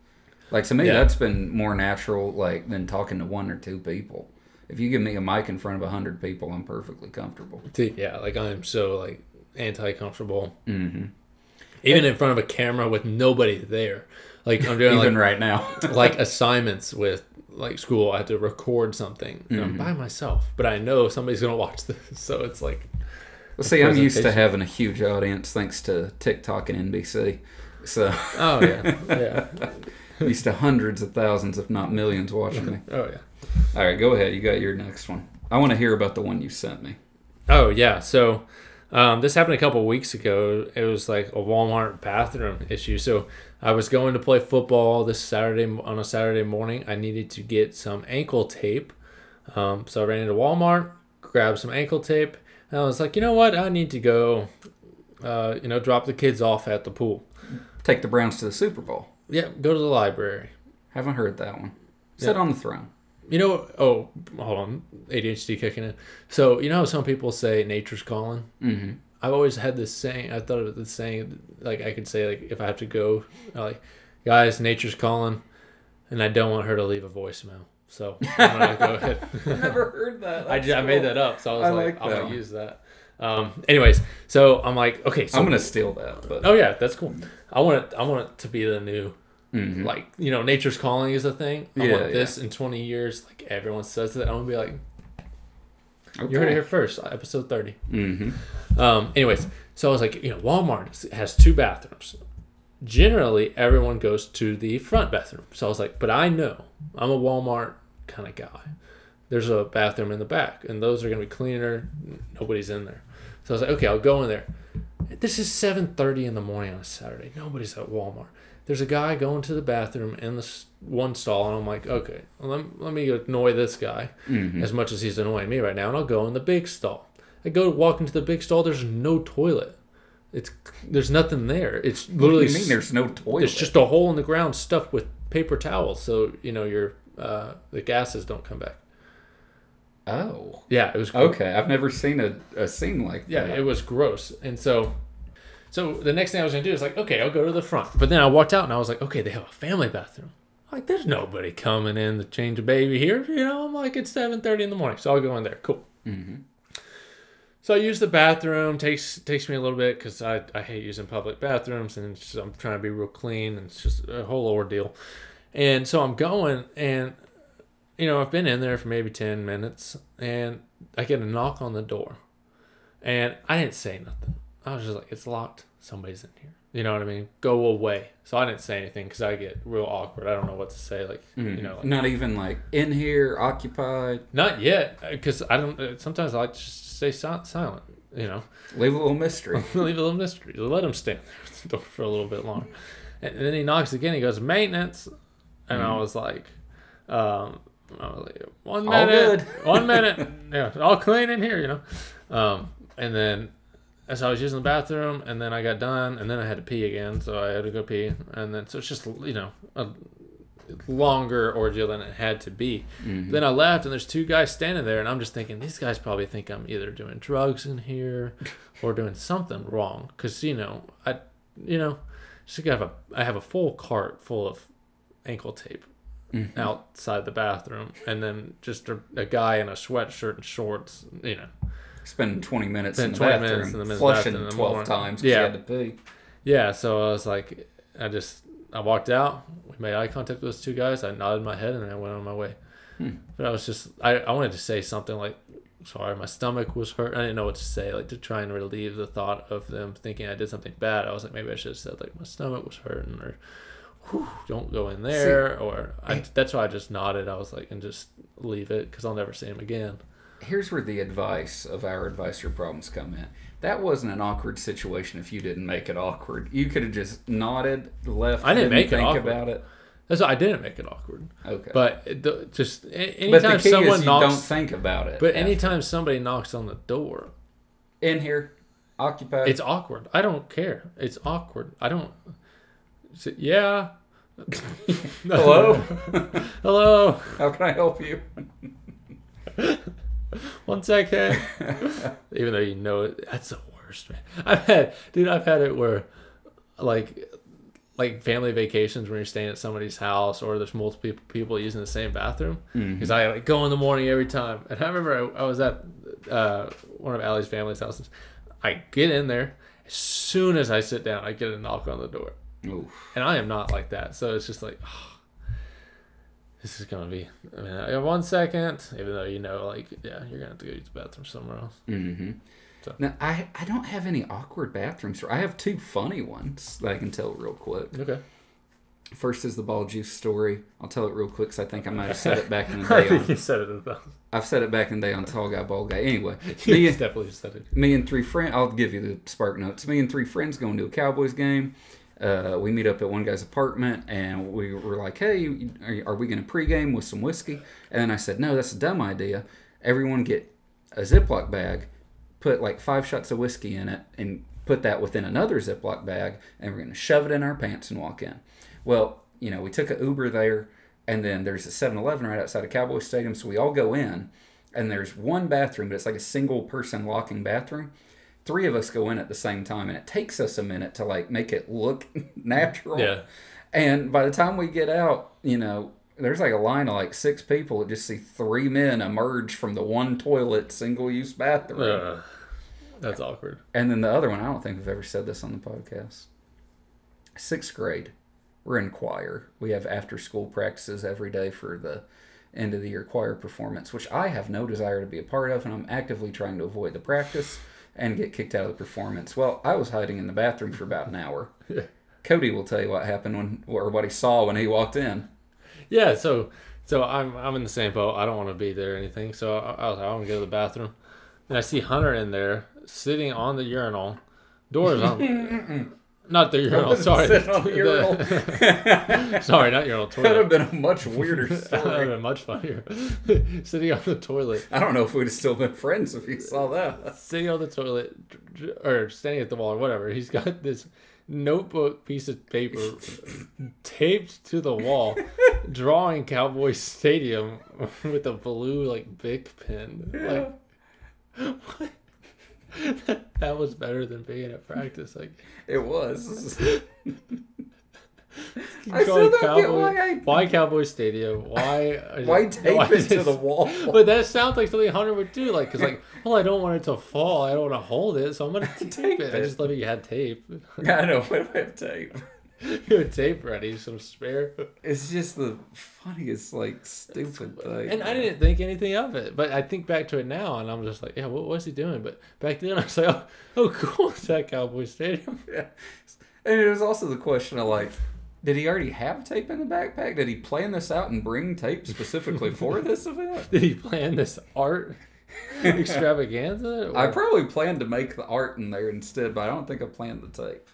Like to me, Yeah. that's been more natural, like than talking to one or two people. If you give me a mic in front of a hundred people, I'm perfectly comfortable. Yeah, like I'm so like anti-comfortable, Mm-hmm. even in front of a camera with nobody there. Like I'm doing like Even right now. like assignments with like school i have to record something and i'm by myself but i know somebody's gonna watch this so it's like Well, see, I'm used to having a huge audience thanks to TikTok and NBC. So oh yeah yeah used to hundreds of thousands, if not millions, watching me. oh yeah All right, go ahead. You got your next one. I want to hear about the one you sent me. oh yeah so um, this happened a couple of weeks ago it was like a walmart bathroom issue so i was going to play football this saturday on a saturday morning i needed to get some ankle tape um, so i ran into walmart grabbed some ankle tape and i was like you know what i need to go uh, you know drop the kids off at the pool Take the Browns to the Super Bowl. Yeah, go to the library. Haven't heard that one. Sit Yeah. on the throne. You know, oh, hold on, ADHD kicking in. So you know how some people say nature's calling. Mm-hmm. I've always had this saying. I thought of this saying, like I could say, like if I have to go, like, guys, nature's calling, and I don't want her to leave a voicemail. So I'm gonna go ahead. Never heard that. I, ju- I made that up, so I was I like, like I'm gonna use that. Um, anyways, so I'm like, okay, so I'm gonna steal that, but Oh yeah, that's cool. I want it. I want it to be the new Mhm. like you know nature's calling is a thing. I Yeah, want this in 20 years like everyone says that, i'm gonna be like okay. you heard it here first episode 30 Mm-hmm. um anyways so i was like you know walmart has two bathrooms. Generally everyone goes to the front bathroom. So i was like but i know i'm a walmart kind of guy. There's a bathroom in the back and those are gonna be cleaner. Nobody's in there. So i was like okay i'll go in there. This is 7.30 in the morning on a saturday. Nobody's at walmart there's a guy going to the bathroom in the s- one stall and i'm like okay well, let, let me annoy this guy Mm-hmm. as much as he's annoying me right now and i'll go in the big stall i go walk into the big stall there's no toilet it's there's nothing there it's What do literally you mean there's no toilet? It's just a hole in the ground stuffed with paper towels so you know your uh, the gases don't come back oh. yeah it was gro- Okay, I've never seen a, a scene like yeah that. it was gross and so so the next thing i was gonna do is like okay i'll go to the front but then i walked out and i was like okay they have a family bathroom like there's nobody coming in to change a baby here you know i'm like it's 7.30 in the morning so i'll go in there cool mm-hmm. So I use the bathroom. takes takes me a little bit because I, I hate using public bathrooms and just, I'm trying to be real clean and it's just a whole ordeal. And so I'm going and you know I've been in there for maybe ten minutes and I get a knock on the door, and I didn't say nothing. I was just like, it's locked. Somebody's in here. You know what I mean? Go away. So I didn't say anything because I get real awkward. I don't know what to say. Like you know, like, Not even like in here, occupied. not yet because I don't. uh, Sometimes I like to just stay silent. You know. Leave a little mystery. leave a little mystery. Let him stand there at the door for a little bit longer. And then he knocks again. He goes, maintenance. And I was like, um, I was like, one All minute. good. one minute. Yeah, all clean in here, you know. Um, and then as I was using the bathroom, and then I got done, and then I had to pee again, so I had to go pee. And then, so it's just, you know, a longer ordeal than it had to be. Mhm. Then I left, and there's two guys standing there, and I'm just thinking, these guys probably think I'm either doing drugs in here or doing something wrong. Because, you know, I, you know, just have a, I have a full cart full of ankle tape Mhm. outside the bathroom, and then just a, a guy in a sweatshirt and shorts. You know, Spending 20 minutes in the 20 bathroom, minutes in the flushing bathroom in the 12 morning. times because Yeah. you had to pee. yeah. So I was like, I just I walked out. We made eye contact with those two guys. I nodded my head and I went on my way. Hmm. But I was just I, I wanted to say something like, sorry, my stomach was hurt. I didn't know what to say, like to try and relieve the thought of them thinking I did something bad. I was like, maybe I should have said like my stomach was hurting or. Whew, don't go in there, or I, that's why I just nodded. I was like, and just leave it because I'll never see him again. Here's where the advice of our advisor problems come in. That wasn't an awkward situation if you didn't make it awkward. You could have just nodded, left, I didn't make it awkward. about it. That's I didn't make it awkward. Okay. But the- just But anytime key someone knocks, don't think about it. but after. anytime somebody knocks on the door, in here, occupied. it's awkward. I don't care. It's awkward. I don't. So, yeah. Hello? Hello. How can I help you? One second. Even though you know it, that's the worst, man. I've had, dude. I've had it where, like, like family vacations when you're staying at somebody's house or there's multiple people, using the same bathroom. Mm-hmm. Because I like go in the morning every time. And I remember I, I was at uh, one of Allie's family's houses. I get in there. As soon as I sit down, I get a knock on the door. Oof. And I am not like that. So it's just like, this is going to be, I mean, I one second, even though you know, like, yeah, you're going to have to go use the bathroom somewhere else. Mm-hmm. So- Now, I, I don't have any awkward bathrooms. I have two funny ones that I can tell real quick. Okay. First is the ball juice story. I'll tell it real quick because I think I might have said it back in the I day. think On, you said it about. I've said it back in the day on Tall Guy, Ball Guy. Anyway, You me, definitely said it. me and three friends, I'll give you the spark notes. Me and three friends going to a Cowboys game. Uh, we meet up at one guy's apartment and we were like, hey, are, we going to pregame with some whiskey? And I said, no, that's a dumb idea. Everyone get a Ziploc bag, put like five shots of whiskey in it, and put that within another Ziploc bag, and we're going to shove it in our pants and walk in. Well, you know, we took an Uber there, and then there's a 7 Eleven right outside of Cowboy Stadium, so we all go in, and there's one bathroom, but it's like a single person locking bathroom three of us go in at the same time and it takes us a minute to like make it look natural. Yeah. and by the time we get out you know there's like a line of like six people that just see three men emerge from the one toilet single use bathroom. Uh, that's awkward. and then the other one i don't think we've ever said this on the podcast. Sixth grade we're in choir. We have after school practices every day for the end of the year choir performance which i have no desire to be a part of and i'm actively trying to avoid the practice and get kicked out of the performance well i was hiding in the bathroom for about an hour Yeah. Kody will tell you what happened when or what he saw when he walked in Yeah, so so I'm I'm in the same boat. I don't want to be there or anything. So I, I was like, I want to go to the bathroom, and I see Hunter in there sitting on the urinal. Doors on. Not the urinal. Sorry. The the- urinal. sorry, not urinal. that would have been a much weirder That would have story been much funnier. sitting on the toilet. i don't know if we'd have still been friends if you saw that sitting on the toilet or standing at the wall or whatever. He's got this notebook piece of paper taped to the wall, drawing Cowboy Stadium with a blue like Bic pen. Like, what? that, was better than being at practice. Like, it was I still don't get why I- why Cowboy Stadium? Why Why tape why it to the wall? But that sounds like something Hunter would do. Like, cause like, well, I don't want it to fall. I don't want to hold it, so I'm gonna tape, Tape it. I it. just thought you had tape. I know, but I have tape. you had tape ready, some spare. It's just the funniest, like, stupid thing. And I didn't think anything of it, but I think back to it now, and I'm just like, yeah, what was he doing? But back then, I was like, oh, oh cool, it's that Cowboy Stadium. Yeah. And it was also the question of, like, did he already have tape in the backpack? Did he plan this out and bring tape specifically for this event? Did he plan this art extravaganza? I probably planned to make the art in there instead, but I don't think I planned the tape.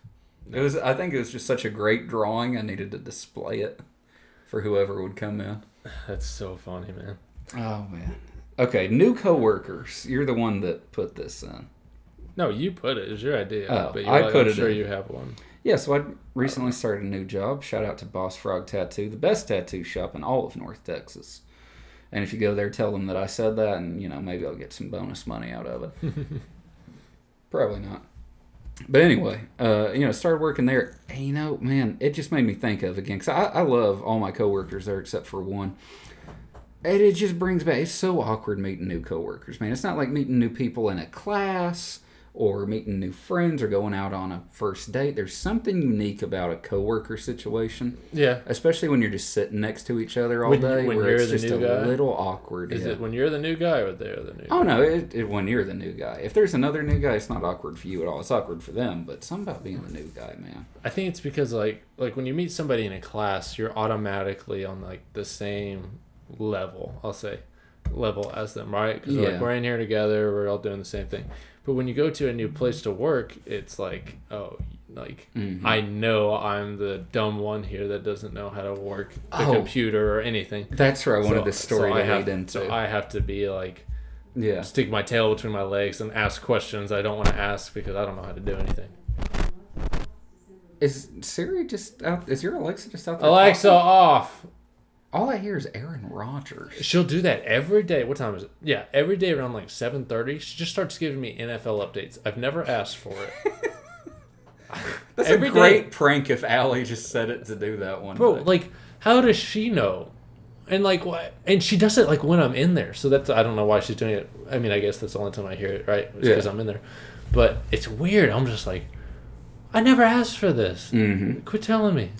It was. I think it was just such a great drawing. I needed to display it for whoever would come in. That's so funny, man. Oh man. Okay, new coworkers. You're the one that put this in. No, you put it. It was your idea. Oh, but you're I like, put I'm it sure in. you have one. Yeah, so I recently started a new job. Shout out to Boss Frog Tattoo, the best tattoo shop in all of North Texas. And if you go there, tell them that I said that, and you know maybe I'll get some bonus money out of it. Probably not. But anyway, uh, you know, started working there. And, you know, man, it just made me think of again because I, I love all my coworkers there except for one. And it just brings back. It's so awkward meeting new coworkers, man. It's not like meeting new people in a class or meeting new friends or going out on a first date. There's something unique about a coworker situation, Yeah. especially when you're just sitting next to each other all When- day, when where you're it's just a guy? little awkward. Is yeah. it when you're the new guy or they're the new? Oh guy? no! It, it, when you're the new guy, if there's another new guy, it's not awkward for you at all. It's awkward for them, but something about being the new guy, man. I think it's because like like when you meet somebody in a class, you're automatically on like the same level. I'll say level as them, right? Because Yeah. like we're in here together, we're all doing the same thing. But when you go to a new place to work, it's like oh, like Mhm. I know I'm the dumb one here that doesn't know how to work the Oh. computer or anything. That's where I wanted So- this story so to lead into. So I have to be like yeah. stick my tail between my legs and ask questions I don't want to ask because I don't know how to do anything. Is Siri just out? Is your Alexa just out there? Alexa talking? off. All I hear is Aaron Rodgers. She'll do that every day. What time is it? Yeah, every day around like seven thirty. She just starts giving me NFL updates. I've never asked for it, That's Every a great day. prank if Allie just said it to do that one. bro. day. Like, how does she know? And like, what? And she does it like when I'm in there. So that's I don't know why she's doing it. I mean, I guess that's the only time I hear it, right? Because Yeah. I'm in there. But it's weird. I'm just like, I never asked for this. Mhm. Quit telling me.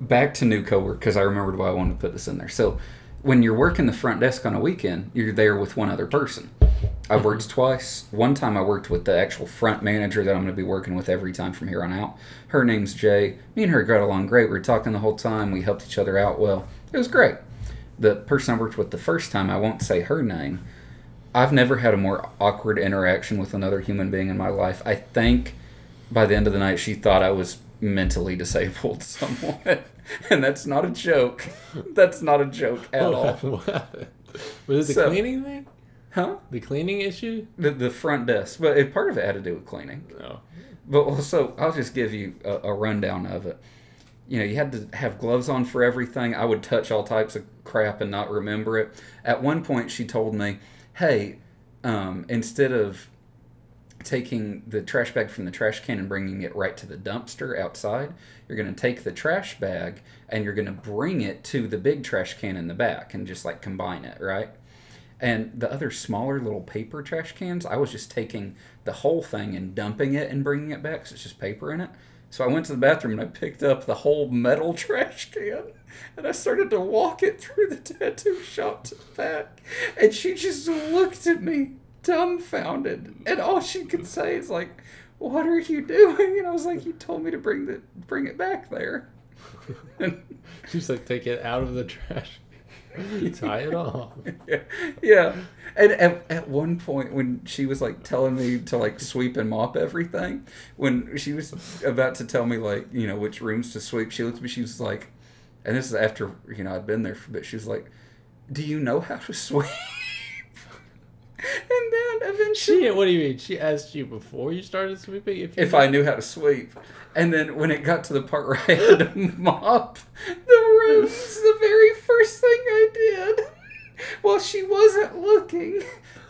Back to new coworker because I remembered why I wanted to put this in there. So, when you're working the front desk on a weekend, you're there with one other person. I've worked mm-hmm. twice. One time I worked with the actual front manager that I'm going to be working with every time from here on out. Her name's Jay. Me and her got along great. We were talking the whole time. We helped each other out well. It was great. The person I worked with the first time, I won't say her name. I've never had a more awkward interaction with another human being in my life. I think by the end of the night, she thought I was mentally disabled someone. And that's not a joke. That's not a joke at what all. Happened? What happened? Was it the cleaning thing? Huh? The cleaning issue? The, the front desk. But it, part of it had to do with cleaning. No. But also, I'll just give you a, a rundown of it. You know, you had to have gloves on for everything. I would touch all types of crap and not remember it. At one point, she told me, hey, um, instead of taking the trash bag from the trash can and bringing it right to the dumpster outside, you're going to take the trash bag and you're going to bring it to the big trash can in the back and just like combine it, right? And the other smaller little paper trash cans, I was just taking the whole thing and dumping it and bringing it back. So it's just paper in it. So I went to the bathroom and I picked up the whole metal trash can and I started to walk it through the tattoo shop to the back. And she just looked at me dumbfounded. And all she could say is like, "What are you doing?" And I was like, "You told me to bring the bring it back there." And She's like, take it out of the trash. Tie it off. yeah, yeah. And at, at one point, when she was like telling me to like sweep and mop everything, when she was about to tell me like you know which rooms to sweep, she looked at me. She was like, and this is after you know I'd been there for a bit. She was like, "Do you know how to sweep?" and then eventually, She, what do you mean? She asked you before you started sweeping if you if I knew how to sweep. And then when it got to the part where I had to mop the rooms, the very first thing I did, while she wasn't looking,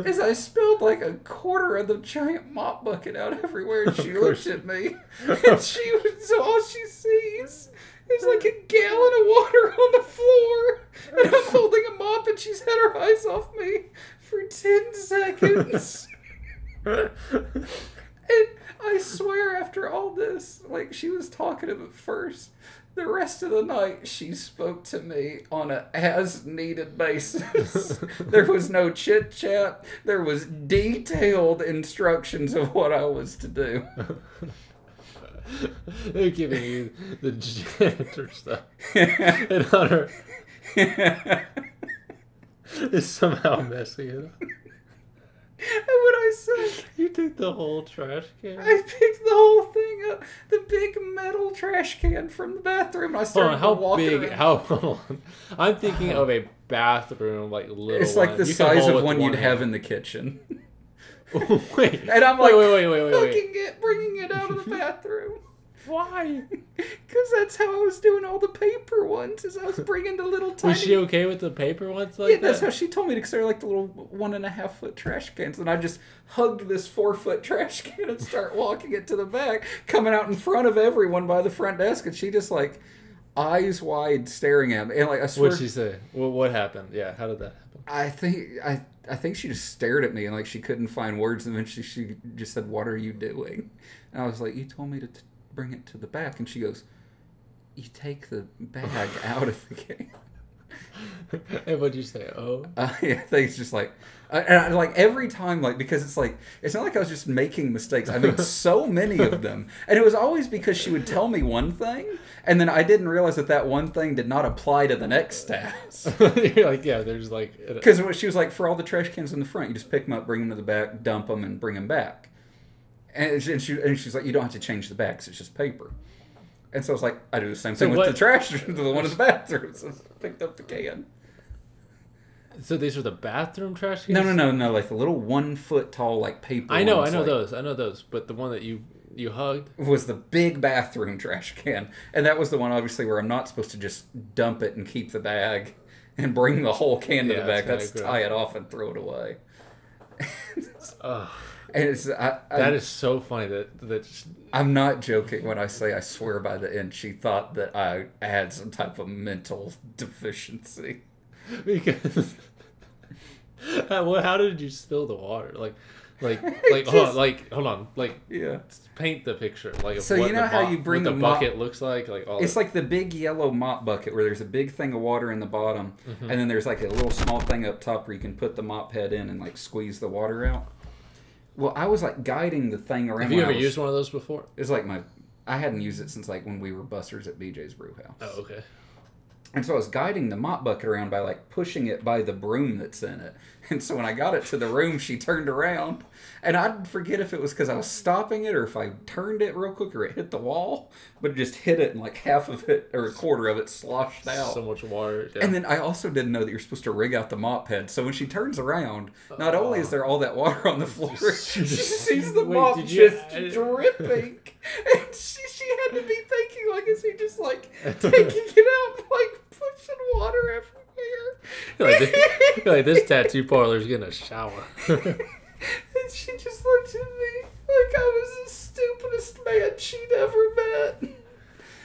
is I spilled like a quarter of the giant mop bucket out everywhere. And she Of course. looked at me, and she was so all she sees is like a gallon of water on the floor, and I'm holding a mop, and she's had her eyes off me for ten seconds. And I swear, after all this, like she was talkative at first, the rest of the night she spoke to me on a as needed basis. there was no chit chat. There was detailed instructions of what I was to do. They're giving you the janitor stuff. And Hunter is somehow messing it up. And what I said, You took the whole trash can? I picked the whole thing up, the big metal trash can from the bathroom. I Hold started on, how big? around. How? Hold on. I'm thinking of a bathroom, like little. It's like one. the You size of one you'd hand. have in the kitchen. wait, And I'm like, wait, wait, wait, wait, wait. hooking it, bringing it out of the bathroom. Why? Because that's how I was doing all the paper ones. Is I was bringing the little tiny. Was she okay with the paper ones like yeah, that's that? how she told me because they're like the little one and a half foot trash cans, and I just hugged this four foot trash can and start walking it to the back, coming out in front of everyone by the front desk, and she just like eyes wide staring at me, and like I swear, What'd she say? What, what happened? Yeah, how did that happen? I think I I think she just stared at me and like she couldn't find words, and then she she just said, "What are you doing?" And I was like, "You told me to t- bring it to the back," and she goes, "You take the bag out of the can." and what'd you say? Oh, Uh, yeah, it's just like, I, and I, like every time, like because it's like it's not like I was just making mistakes. I made so many of them, and it was always because she would tell me one thing, and then I didn't realize that that one thing did not apply to the next task. you're like, yeah, there's like, Because she was like, for all the trash cans in the front, you just pick them up, bring them to the back, dump them, and bring them back. And she, and, she, and she's like, you don't have to change the bags; it's just paper. And so I was like, I do the same So thing with the trash, the one in the bathroom. So I picked up the can. so these are the bathroom trash cans. No, no, no, no, like the little one foot tall like paper. I know, I know like, those, I know those, but the one that you you hugged. Was the big bathroom trash can, and that was the one obviously where I'm not supposed to just dump it and keep the bag and bring the whole can to Yeah, the back. that's That's tie it off and throw it away. Ugh, And it's I, I, that is so funny that that I'm not joking when I say I swear by the end. She thought that I had some type of mental deficiency. because well, how did you spill the water? Like, like, like, hold on, like, hold on, like, Yeah. paint the picture, like, So you know how mop- you bring the the mop- bucket looks like, like all. It's like the big yellow mop bucket where there's a big thing of water in the bottom, Mm-hmm. and then there's like a little small thing up top where you can put the mop head in and like squeeze the water out. Well, I was like guiding the thing around. Have you ever was- used one of those before? It's like my. I hadn't used it since like when we were busters at BJ's Brew House. Oh, okay. And so I was guiding the mop bucket around by like pushing it by the broom that's in it. And so when I got it to the room, she turned around. And I'd forget if it was because I was stopping it or if I turned it real quick or it hit the wall. But it just hit it and like half of it or a quarter of it sloshed out. So much water. yeah. And then I also didn't know that you're supposed to rig out the mop head. So when she turns around, not only is uh-huh. there all that water on the floor, she sees the Wait, mop did you- just dripping. And she, she had to be thinking, like, is he just like taking it out, like pushing water everywhere? like, this, like this tattoo parlor's getting a shower. and she just looked at me like I was the stupidest man she'd ever met.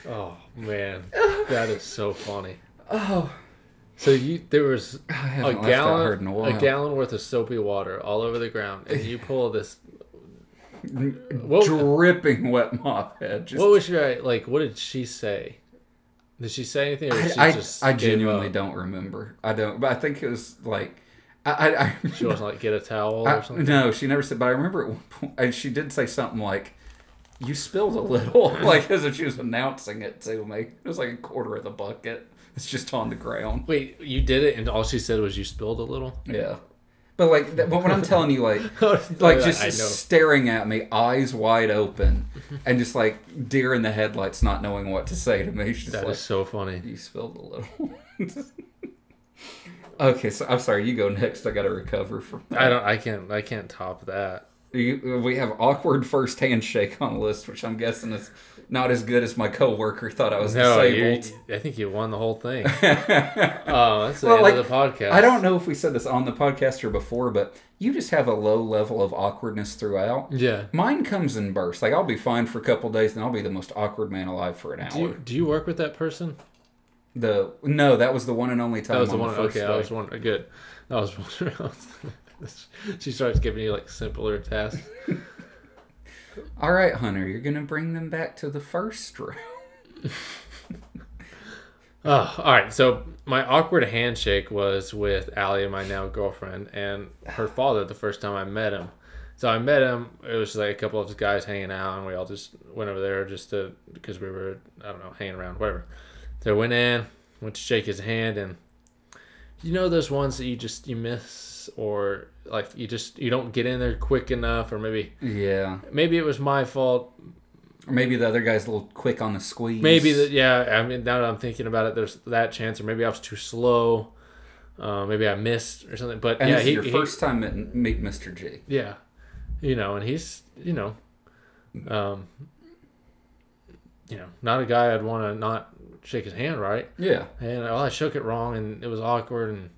oh man, that is so funny. Oh, So you there was I a haven't laughed that hard in a gallon while. a gallon worth of soapy water all over the ground, and you pull this. What? Dripping wet mop head. Just What was your like? What did she say? Did she say anything? Or I, she I, just I genuinely don't remember. I don't, but I think it was like I. I, I She wasn't like get a towel or something. no, she never said. But I remember at one point, and she did say something like, "You spilled a little," like as if she was announcing it to me. It was like a quarter of the bucket. It's just on the ground. Wait, you did it, and all she said was you spilled a little. Yeah, but like, th- but when I'm telling you, like, oh, like Like, just staring at me, eyes wide open, and just like deer in the headlights, not knowing what to say to me. She's That like, is so funny. You spilled a little. okay, so I'm sorry. You go next. I got to recover from. That. I don't. I can't. I can't top that. You, we have awkward first handshake on the list, which I'm guessing is not as good as my coworker thought I was No, disabled. I think you won the whole thing. oh, that's the Well, end like, of the podcast. I don't know if we said this on the podcast or before, but you just have a low level of awkwardness throughout. Yeah. Mine comes in bursts. Like I'll be fine for a couple days, and I'll be the most awkward man alive for an hour. Do you, do you work with that person? The no, that was the one and only time. That was the on one. first Okay, I day. Uh, was wondering. Good. I was wondering. she starts giving you like simpler tasks. All right, Hunter, you're gonna bring them back to the first round. Oh, uh, all right. So my awkward handshake was with Allie, my now girlfriend, and her father. The first time I met him, so I met him. It was just like a couple of guys hanging out, and we all just went over there just to because we were I don't know hanging around, whatever. So I went in, went to shake his hand, and you know those ones that you just you miss or like you just you don't get in there quick enough, or maybe Yeah, maybe it was my fault. or maybe the other guy's a little quick on the squeeze. Maybe that, yeah. I mean, now that I'm thinking about it, there's that chance, or maybe I was too slow. Uh, maybe I missed or something. But And yeah, this is he, your he- first time meet, meet Mr. G. yeah, you know, and he's, you know, um, you know, not a guy I'd want to not shake his hand right. Yeah. And well, I shook it wrong, and it was awkward, and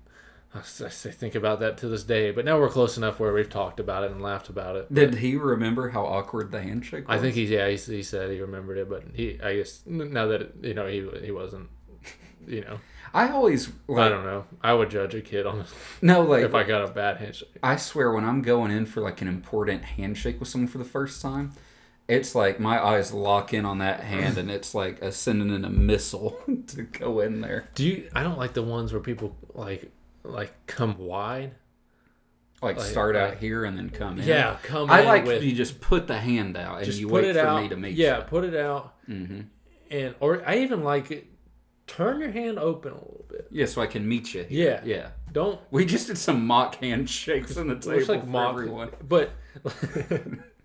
I think about that to this day. But now we're close enough where we've talked about it and laughed about it. Did he remember how awkward the handshake was? I think he, yeah, he, he said he remembered it, but he, I guess, now that you know, he he wasn't, you know, I always I don't know. I would judge a kid on no like if I got a bad handshake. I swear when I'm going in for like an important handshake with someone for the first time, it's like my eyes lock in on that hand and it's like a sending in a missile to go in there. Do you? I don't like the ones where people like like come wide. Like, Like- start out here and then come in. Yeah, come I in like with you just put the hand out and you wait it for out. me to meet yeah, put it out, hmm and or I even like it. Turn your hand open a little bit. Yeah, so I can meet you. Yeah. Yeah. Don't We just did some mock handshakes on the table like for mock, everyone. but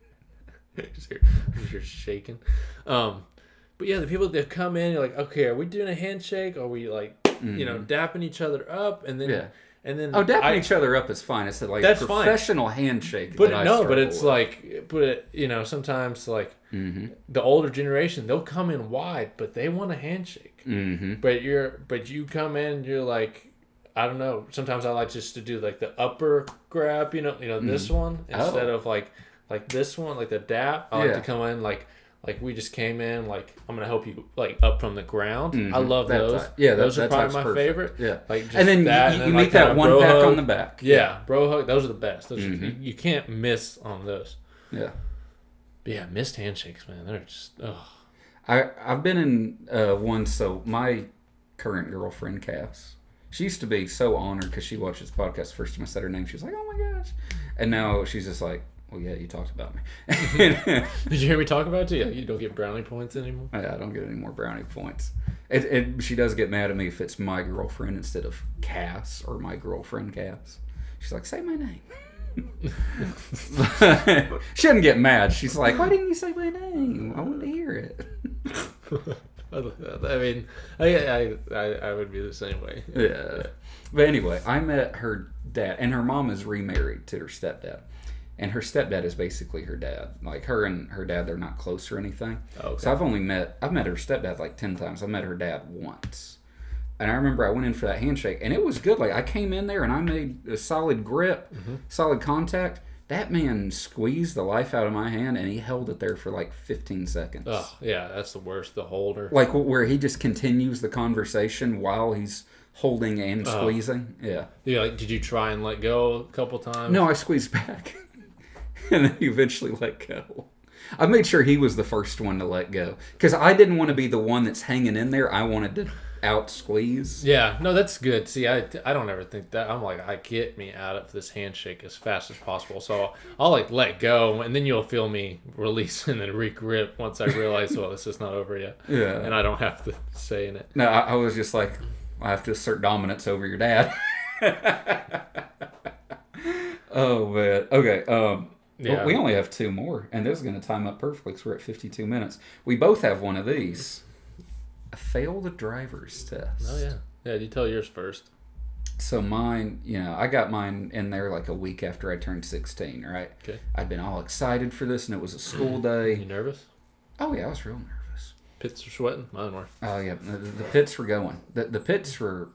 you're, you're shaking. Um, but yeah, the people that come in, you're like, okay, are we doing a handshake? Are we like, you know, dapping each other up? And then, Mm-hmm. Yeah. and then Oh, dapping I- each other up is fine. It's like That's fine. professional handshake. But that I no, but it's with. like, but it, you know, sometimes like Mm-hmm. the older generation, they'll come in wide, but they want a handshake. Mm-hmm. But you're, but you come in, you're like, I don't know. Sometimes I like just to do like the upper grab, you know, you know, this one instead Oh. of like, like this one, like the dap. I like Yeah. to come in like, like we just came in, like I'm gonna help you like up from the ground. I Mhm. love That those. type. Yeah, that- those are probably my perfect. favorite. Yeah. like just and then that, you, you, then, you like, make that one pack hug. on the back. Yeah, bro hug. Those are the best. Those Mhm. you, you can't miss on those. Yeah. But yeah, missed handshakes, man. They're just oh. I I've been in uh, one. So my current girlfriend, Cass, she used to be so honored because she watched this podcast. First time I said her name, she was like, "Oh my gosh," and now she's just like, "Well, yeah, you talked about me." Did you hear me talk about you? Yeah, you don't get brownie points anymore. Yeah, I don't get any more brownie points. It, it, she does get mad at me if it's my girlfriend instead of Cass or my girlfriend Cass. She's like, say my name. she doesn't get mad. She's like, why didn't you say my name? I want to hear it. I mean, I, I I I would be the same way. Yeah. But anyway, I met her dad, and her mom is remarried to her stepdad. And her stepdad is basically her dad. Like her and her dad, they're not close or anything. Okay. So I've only met I've met her stepdad like ten times. I met her dad once. And I remember I went in for that handshake and it was good. Like I came in there and I made a solid grip, Mm-hmm. solid contact. That man squeezed the life out of my hand and he held it there for like 15 seconds. Oh yeah, that's the worst. The holder. Like where he just continues the conversation while he's holding and squeezing. Yeah. Yeah, like did you try and let go a couple times? No, I squeezed back. and then he eventually let go. I made sure he was the first one to let go because I didn't want to be the one that's hanging in there. I wanted to out squeeze. Yeah, no, that's good. See, I, I don't ever think that. I'm like, I get me out of this handshake as fast as possible. So I'll like let go, and then you'll feel me release and then re-grip once I realize, well, this is not over yet, Yeah. and I don't have to say in it. No, I, I was just like, I have to assert dominance over your dad. oh man. Okay. Um. Well, Yeah. we only have two more, and this is going to time up perfectly because we're at 52 minutes. We both have one of these. A failed the driver's test. Oh yeah, yeah. You tell yours first. So mine, you know, I got mine in there like a week after I turned 16, right? Okay. I'd been all excited for this, and it was a school day. You nervous? Oh, yeah, I was real nervous. Pits are sweating. Mine were. Oh, yeah, the, the pits were going. The, the pits were,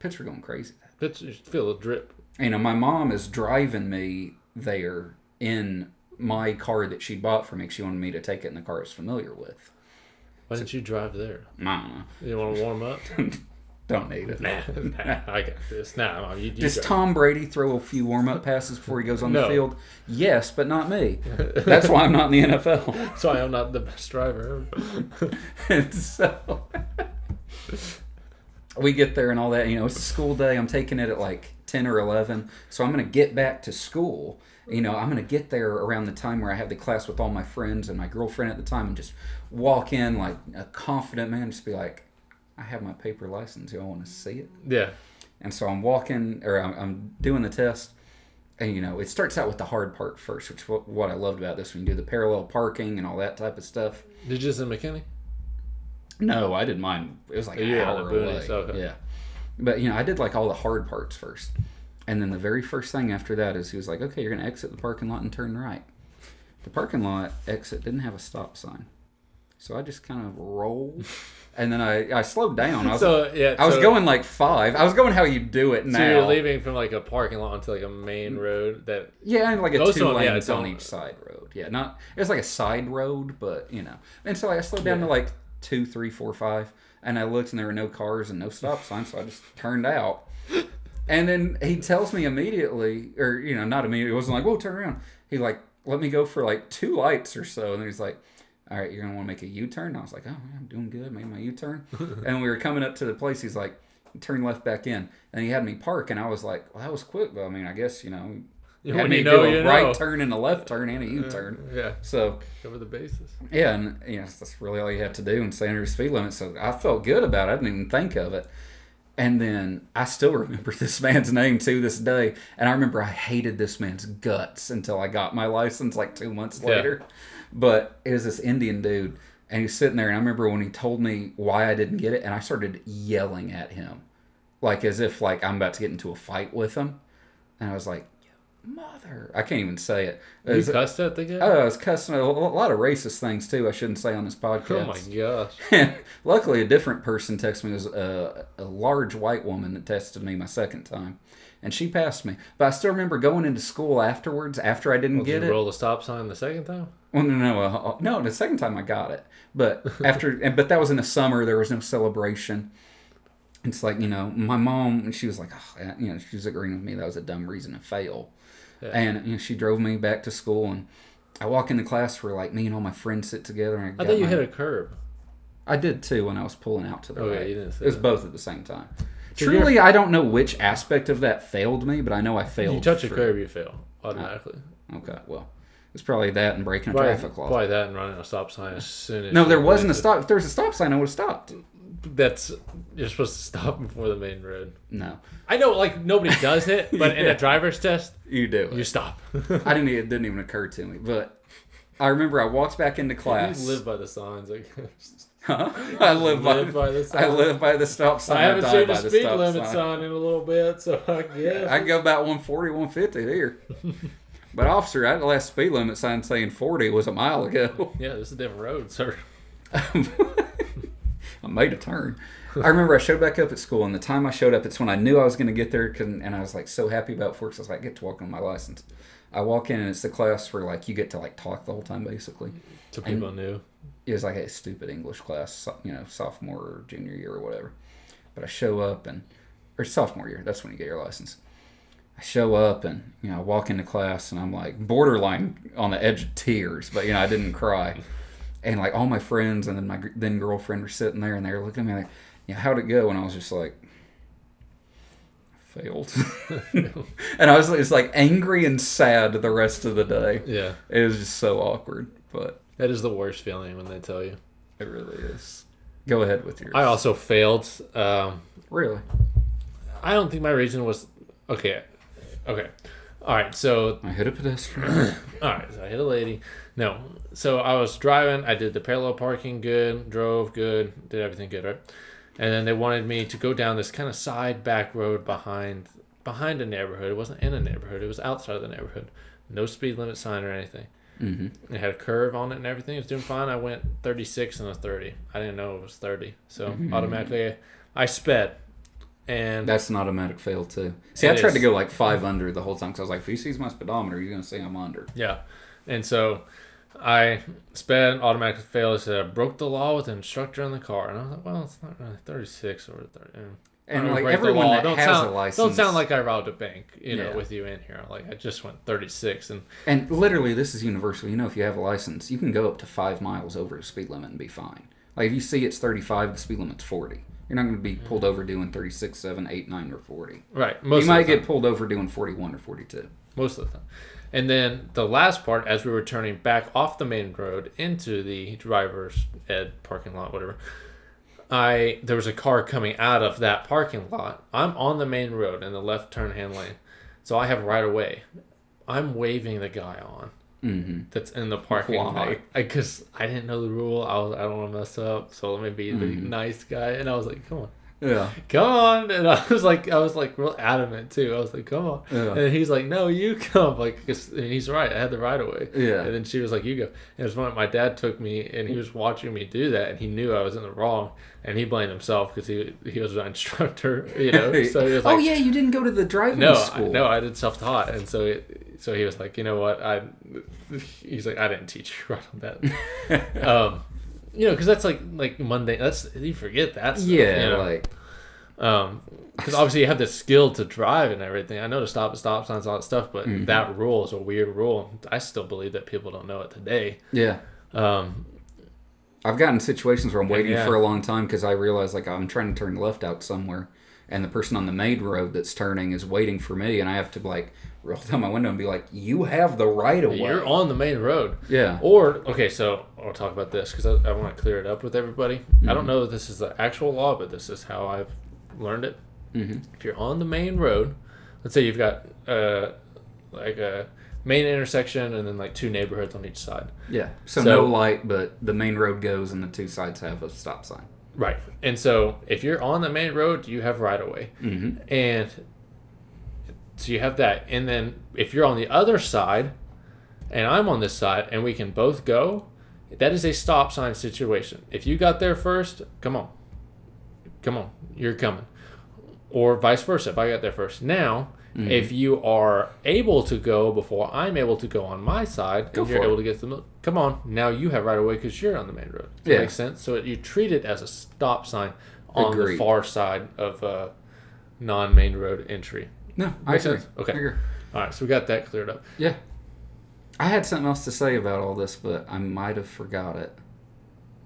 pits were going crazy. Pits. You feel a drip. You know, my mom is driving me there in my car that she bought for me. She wanted me to take it in the car I was familiar with. Why didn't you drive there? I don't know. You want to warm up? Don't need it. nah, nah, I got this. Nah, you, you Does drive. Tom Brady throw a few warm up passes before he goes on the field? Yes, but not me. That's why I'm not in the NFL. That's why I'm not the best driver and so we get there and all that. You know, it's a school day. I'm taking it at like 10 or 11. So I'm going to get back to school. You know, I'm going to get there around the time where I have the class with all my friends and my girlfriend at the time and just walk in like a confident man, just be like, I have my paper license. Y'all want to see it? yeah. And so I'm walking, or I'm, I'm doing the test, and you know, it starts out with the hard part first, which is what, what I loved about this when you do the parallel parking and all that type of stuff. Did you just in McKinney? No, I did mine. It was like an you were on hour away. okay. Yeah, but you know, I did like all the hard parts first, and then the very first thing after that is he was like, "Okay, you're gonna exit the parking lot and turn right." The parking lot exit didn't have a stop sign, So I just kind of rolled, and then I, I slowed down. I was, So yeah, I was so- going like five. I was going how you do it now. So you're leaving from like a parking lot onto like a main road that Yeah, and like a two yeah, lanes on each side road. Yeah, not it's like a side road, but you know. And so I slowed down to like two, three, four, five, and I looked and there were no cars and no stop signs, so I just turned out. And then he tells me immediately, or you know, not immediately. It wasn't like, "Whoa, turn around." He like let me go for like two lights or so, and then he's like, "All right, you're gonna want to make a U-turn." And I was like, "Oh, yeah, I'm doing good. Made my U-turn." and we were coming up to the place. He's like, "Turn left back in," and he had me park, and I was like, "Well, that was quick." But I mean, I guess you know, You- had when me you know, do a right know. turn and a left turn and a uh, U-turn. yeah, So cover the bases. yeah, and you know that's really all you had to do and stay under the speed limit. So I felt good about it. I didn't even think of it. And then I still remember this man's name to this day. And I remember I hated this man's guts until I got my license like two months Yeah. later. But it was this Indian dude, and he's sitting there. And I remember when he told me why I didn't get it, and I started yelling at him, like as if like I'm about to get into a fight with him. And I was like, "Mother!" I can't even say it. You was- cussed at the guy? Oh, I was cussing a lot of racist things too. I shouldn't say on this podcast. oh my gosh. And luckily, a different person texted me. It was a, a large white woman that texted me my second time, and she passed me. But I still remember going into school afterwards after I didn't Did get you it. roll the stop sign the second time? Well, no, no, uh, no. The second time I got it, but after, and- but that was in the summer. There was no celebration. It's like you know, my mom. She was like, oh, you know, she was agreeing with me. That was a dumb reason to fail. Yeah. And you know, she drove me back to school, and I walk into class where like me and all my friends sit together. And I, I thought you my- hit a curb. I did too when I was pulling out to the oh, Okay, right. you didn't say it was that. both at the same time. So Truly, I don't know which aspect of that failed me, but I know I failed. You touch a curb, you fail automatically. Oh, okay, well, it's probably that and breaking a traffic law. probably that and running a stop sign as soon as No, there wasn't a stop. If there was a stop sign, I would have stopped. That's you're supposed to stop before the main road. No, I know, like nobody does it, but in a driver's test, you do. you It. stop. I didn't. It didn't even occur to me. But I remember I walked back into You class. live by the signs, I guess. Huh? I live by. Live by the I live by the stop sign. I haven't die seen a the speed stop limit sign. sign in a little bit, so I guess. I can go about 140, 150 here. but officer, I had the last speed limit sign saying 40 was a mile ago. yeah, this is a different road, sir. I made a turn. I remember I showed back up at school, and the time I showed up, it's when I knew I was going to get there, and I was like so happy about forks. I was like, I get to walk on my license. I walk in, and it's the class where like you get to like talk the whole time, basically. So people knew. It was like a stupid English class, so- you know, sophomore or junior year or whatever. But I show up and, or sophomore year, that's when you get your license. I show up and you know I walk into class and I'm like borderline on the edge of tears, but you know I didn't cry. And like all my friends and then my then girlfriend were sitting there and they were looking at me like, "Yeah, how'd it go?" And I was just like, "Failed." and I was just like angry and sad the rest of the day. Yeah, It was just so awkward, but that is the worst feeling when they tell you. it really is. Go ahead with yours. I also failed. Um, really. I don't think my reason was okay. Okay, all right. So I hit a pedestrian. All right, so I hit a lady. No, so I was driving. I did the parallel parking good, drove good, did everything good, right? And then they wanted me to go down this kind of side back road behind behind a neighborhood. It wasn't in a neighborhood. It was outside of the neighborhood. No speed limit sign or anything. mm-hmm. It had a curve on it and everything. It was doing fine. I went 36 and a 30. I didn't know it was 30. So Mhm. automatically I sped. And That's an automatic fail too. See, I tried is. to go like five under the whole time because I was like, if he sees my speedometer, you're gonna see I'm under. Yeah. And so I sped automatic fail. It said I broke the law with an instructor in the car. And I was like, well, it's not really 36 or 30. Eh. And, And like everyone that don't has sound, a license, Don't sound like I robbed a bank, you know, Yeah. with you in here. Like I just went 36. And And literally, this is universal. You know, if you have a license, you can go up to five miles over the speed limit and be fine. Like if you see it's 35, the speed limit's 40. You're not going to be mm-hmm. pulled over doing 36, 7, 8, 9, or 40. right. Most you of might get pulled over doing 41 or 42. most of the time. And then the last part, as we were turning back off the main road into the driver's ed parking lot, whatever, I there was a car coming out of that parking lot. I'm on the main road in the left turn hand lane, so I have right away. I'm waving the guy on Mm-hmm. that's in the parking lot because I, didn't know the rule. I was I don't want to mess up, so let me be the Mhm. nice guy. And I was like, come on, Yeah. come on and i was like i was like real adamant too i was like come on Yeah. and he's like no you come like 'cause- and he's right i had the right of way. Yeah. and then she was like you go and it was when my dad took me and he was watching me do that and he knew i was in the wrong and he blamed himself because he he was an instructor you know so he was like oh yeah, you didn't go to the driving no, I, school. no, I did self taught, and so it, so he was like, you know what, I, he's like, I didn't teach you right on that, um, you know, because that's like like Monday. That's you forget that. Stuff, yeah, you know? like um, because obviously you have the skill to drive and everything. I know to stop at stop signs, all that stuff, but Mm-hmm. that rule is a weird rule. I still believe that people don't know it today. yeah. Um, I've gotten situations where I'm waiting Yeah. for a long time because I realize like I'm trying to turn left out somewhere, and the person on the main road that's turning is waiting for me, and I have to like roll down my window and be like, "You have the right of way." you're on the main road. yeah. Or okay, so I'll talk about this because I, I want to clear it up with everybody. Mm-hmm. I don't know if this is the actual law, but this is how I've learned it. hmm If you're on the main road, let's say you've got uh, like a main intersection and then like two neighborhoods on each side. Yeah. So, So- no light, but the main road goes, and the two sides have a stop sign. Right. And so if you're on the main road, you have right of way. Mm-hmm. And so you have that. And then if you're on the other side and I'm on this side and we can both go, that is a stop sign situation. If you got there first, come on. Come on. You're coming. Or vice versa. If I got there first. Now, Mm-hmm. if you are able to go before I'm able to go on my side, Go and you're it. able to get to the come on, now you have right away because you're on the main road. Does Yeah. make sense? So you treat it as a stop sign on Agreed. the far side of uh, non-main road entry. No, I agree. sense. Okay. I agree. All right, so we got that cleared up. Yeah. I had something else to say about all this, but I might have forgot it.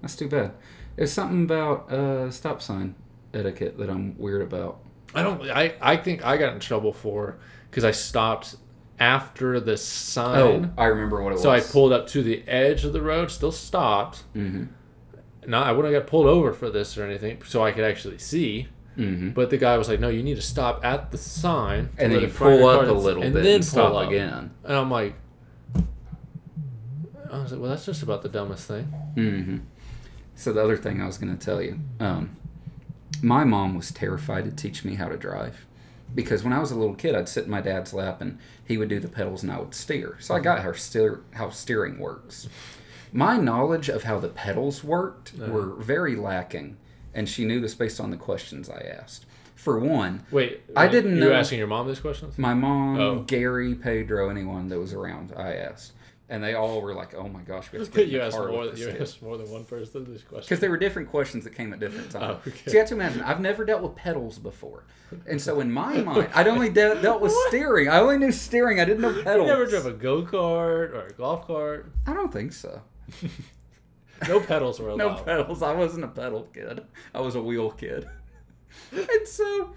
That's too bad. There's something about uh, stop sign etiquette that I'm weird about. I don't. I I think I got in trouble for because I stopped after the sign. Oh. I remember what it was. so I pulled up to the edge of the road, still stopped. Mm-hmm. Now I wouldn't have got pulled over for this or anything, so I could actually see. Mm-hmm. But the guy was like, "No, you need to stop at the sign, And then you pull up a little and bit then and stop up." again. And I'm like, I was like, well, that's just about the dumbest thing. Mm-hmm. So the other thing I was going to tell you, um, my mom was terrified to teach me how to drive because when I was a little kid, I'd sit in my dad's lap and he would do the pedals and I would steer. So I got how steer how steering works. My knowledge of how the pedals worked Uh-huh. were very lacking, and she knew this based on the questions I asked. For one, Wait, I didn't you know- were asking your mom these questions? my mom, Oh. Gary, Pedro, anyone that was around, I asked, and they all were like, "Oh my gosh, we have to get you the asked more. You asked more than one person this question Because there were different questions that came at different oh, times. Oh, okay. So you have to imagine, I've never dealt with pedals before. And so in my mind, I'd only de- dealt with steering. I only knew steering. I didn't know You pedals. never drove a go kart or a golf cart. I don't think so. No pedals were allowed. No pedals. I wasn't a pedal kid. I was a wheel kid. and so,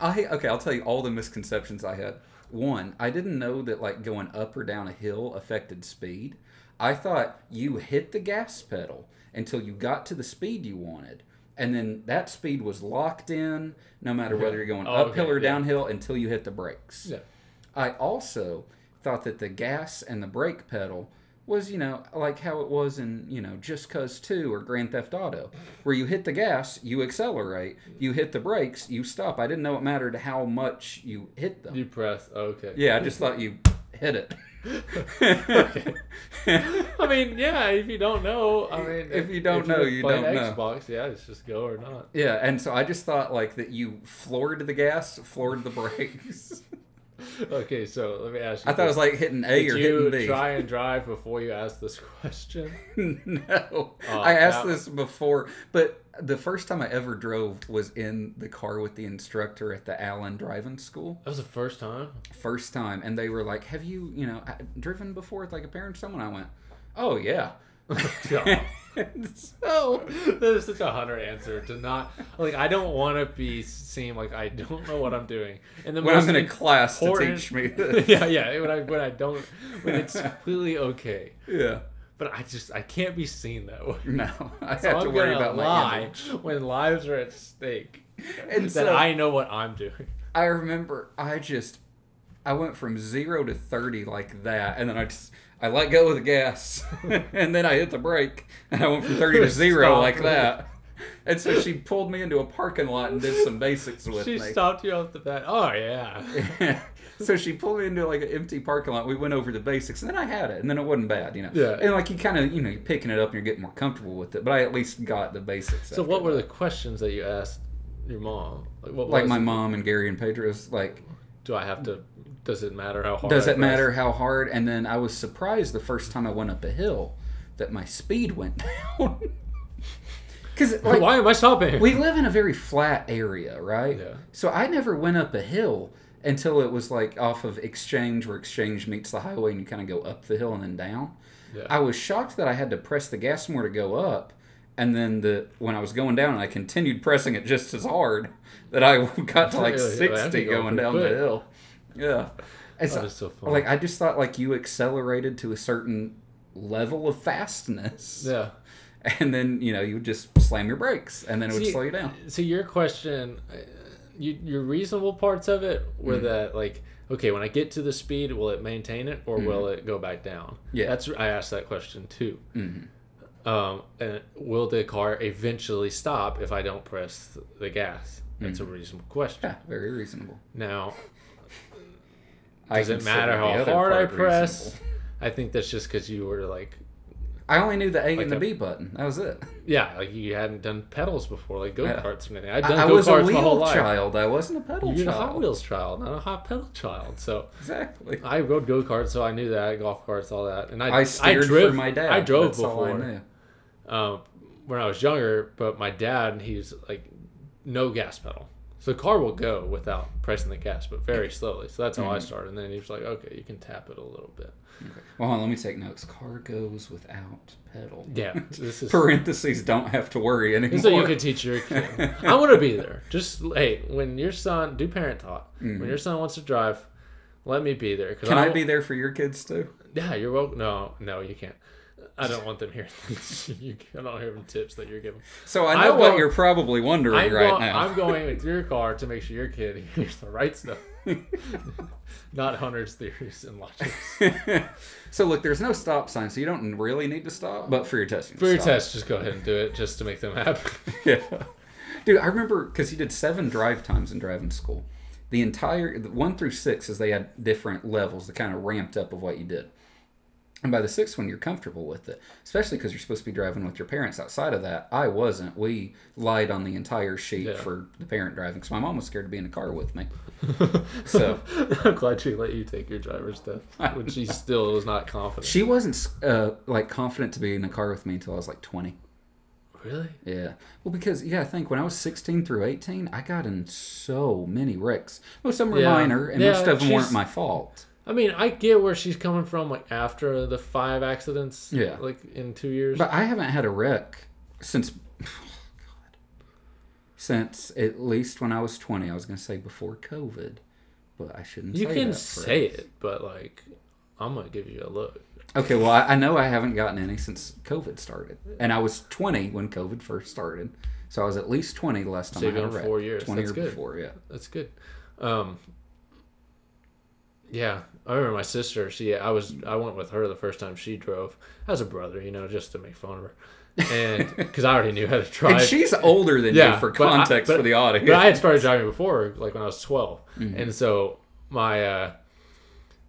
I okay. I'll tell you all the misconceptions I had. One, I didn't know that like going up or down a hill affected speed. I thought you hit the gas pedal until you got to the speed you wanted, and then that speed was locked in, no matter whether you're going Oh, uphill okay, or yeah. downhill, until you hit the brakes. Yeah. I also thought that the gas and the brake pedal was, you know, like how it was in, you know, Just Cause 2 or Grand Theft Auto, where you hit the gas, you accelerate, you hit the brakes, you stop. I didn't know it mattered how much you hit them. You press. Okay. Yeah, I just thought you hit it. okay. I mean, yeah. If you don't know, I mean, If you don't know, you play don't know. Xbox, yeah, it's just go or not. Yeah, and so I just thought like that you floored the gas, floored the brakes. Okay, so let me ask you. I thought it was like hitting A Did or hitting B. try and drive before you asked this question? no, Oh, I asked that- this before, but the first time I ever drove was in the car with the instructor at the Allen driving school. That was the first time. First time, and they were like, "Have you, you know, uh, driven before with like a parent?" or Someone, I went, "Oh yeah." So that is such a hunter answer to not like. I don't want to be seem like I don't know what I'm doing. And the when I'm in a class to teach me, yeah, yeah. When I when I don't when it's completely okay. yeah, But I just I can't be seen that way. no, I So have to I'm worry gonna about my lie image. when lives are at stake. And that so- I know what I'm doing. I remember I just I went from zero to thirty like that, and then I just I let go of the gas, and then I hit the brake, and I went from thirty to zero Stop. like that. and so she pulled me into a parking lot and did some basics with she me. She stopped you off the bat. Oh yeah. so she pulled me into like an empty parking lot. We went over the basics, and then I had it, and then it wasn't bad, you know. Yeah. And like you kind of, you know, you're picking it up and you're getting more comfortable with it. But I at least got the basics. So what were the questions that you asked your mom? Like what like my mom and Gary and Pedro's like Do I have to? Does it matter how hard? does it matter how hard and then i was surprised the first time i went up a hill that my speed went down because like Why am I stopping? we live in a very flat area right Yeah. so i never went up a hill until it was like off of exchange where exchange meets the highway and you kind of go up the hill and then down Yeah. i was shocked that i had to press the gas more to go up and then the when i was going down and i continued pressing it just as hard that i got to like Really? 60 be going going down quick. the hill yeah It's- That is so funny. like I just thought like you accelerated to a certain level of fastness, yeah. and then you know you would just slam your brakes, and then it would See, slow you down. So your question, uh, you, your reasonable parts of it were that like, okay, when I get to the speed, will it maintain it or will it go back down? Yeah. that's I asked that question too. Mhm. Um, and will the car eventually stop if I don't press the gas? That's a reasonable question. Yeah, very reasonable. Now, I does it matter how hard I press? reasonable. I think that's just because you were like, I only knew the A Like and the a- B button. That was it. yeah, like you hadn't done pedals before, like go Yeah. karts or anything. I'd I, done I go was a wheel life. child. I wasn't a pedal You're a child. Hot Wheels child, not a hot pedal child. So Exactly. I rode go karts, so I knew that golf carts, all that, and I I steered drove, for my dad. I drove That's I before knew. um, when I was younger, but my dad, he's like no gas pedal, so the car will go without pressing the gas, but very slowly. So that's how Mm-hmm. I started. And then he was like, "Okay, you can tap it a little bit." Okay. Well, hold on, let me take notes. Car goes without pedal. Yeah, this is Parentheses don't have to worry anymore. so you can teach your kid. I want to be there. Just hey, when your son do parent talk. When your son wants to drive, let me be there. Mm-hmm. Can I will- be there for your kids too? Yeah, you're welcome. No, no, you can't. I don't want them hearing things. you, I don't hear them tips that you're giving. So I know I'm what you're probably wondering I'm, right go- now. I'm going with your car to make sure your kid hears the right stuff, not Hunter's theories and logic. so look, there's no stop sign, so you don't really need to stop. But for your testing, For your stop. test, just go ahead and do it just to make them happy. yeah, dude, I remember because he did seven drive times in driving school. The entire one through six is they had different levels that kind of ramped up of what you did. And by the sixth one, you're comfortable with it, especially because you're supposed to be driving with your parents. Outside of that, I wasn't. We lied on the entire sheet Yeah. for the parent driving because my mom was scared to be in a car with me. So I'm glad she let you take your driver's test when she still was not confident. she wasn't uh, like confident to be in a car with me until I was like 20. Really? Yeah. Well, because yeah, I think when I was 16 through 18, I got in so many wrecks. Most of them were Yeah. minor, and Yeah, most of them weren't my fault. I mean, I get where she's coming from. Like after the five accidents, Yeah. like in two years. But I haven't had a wreck since. God. Since at least when I was 20. I was going to say before COVID, but I shouldn't you say can say it, but like, I'm gonna give you a look. Okay, well, I, I know I haven't gotten any since COVID started. And I was 20 when COVID first started. So I was at least 20 the last time So I had a wreck. four years. 20 That's or good. before, yeah. That's good. Um, yeah, I remember my sister. She, I was, I went with her the first time she drove as a brother, you know, just to make fun of her, and because I already knew how to drive. And she's older than Yeah, you for but I- context but- for the audience. But I had started driving before, like when I was 12. Mm-hmm. And so my uh,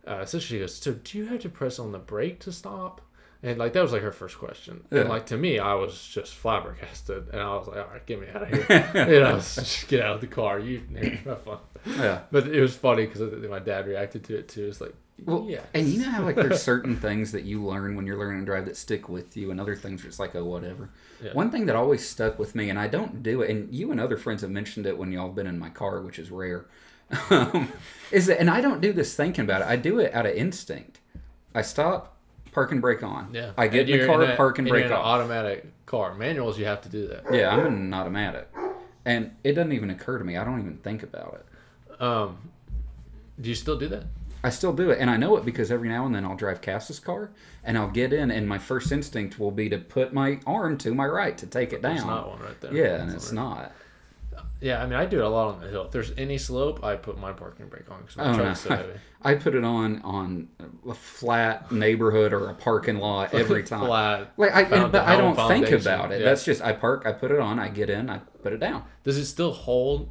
uh, sister, she goes, So do you have to press on the brake to stop? And like that was like her first question. Yeah. And like to me, I was just flabbergasted. And I was like, All right, get me out of here. you know, just get out of the car. You have fun. Yeah. But it was funny because my dad reacted to it too. It's like, Well, yeah. and you know how like there's certain things that you learn when you're learning to drive that stick with you, and other things are just like oh whatever. Yeah. One thing that always stuck with me, and I don't do it, and you and other friends have mentioned it when y'all been in my car, which is rare, um, is that, and I don't do this thinking about it. I do it out of instinct. I stop, park and brake on. Yeah. I get And in the car, a- park and brake in off. automatic car. Manuals, you have to do that. Yeah, I'm an automatic, and it doesn't even occur to me. I don't even think about it. Um, do you still do that? I still do it, and I know it because every now and then I'll drive Cass's car, and I'll get in, and my first instinct will be to put my arm to my right to take it down. There's not one right there. Yeah, and it's not. Yeah, I mean, I do it a lot on the hill. If there's any slope, I put my parking brake on because my Oh, no. so heavy. I put it on on a flat neighborhood or a parking lot every time. Flat. Like I, Found but I don't think about it. Yeah. That's just I park, I put it on, I get in, I put it down. Does it still hold?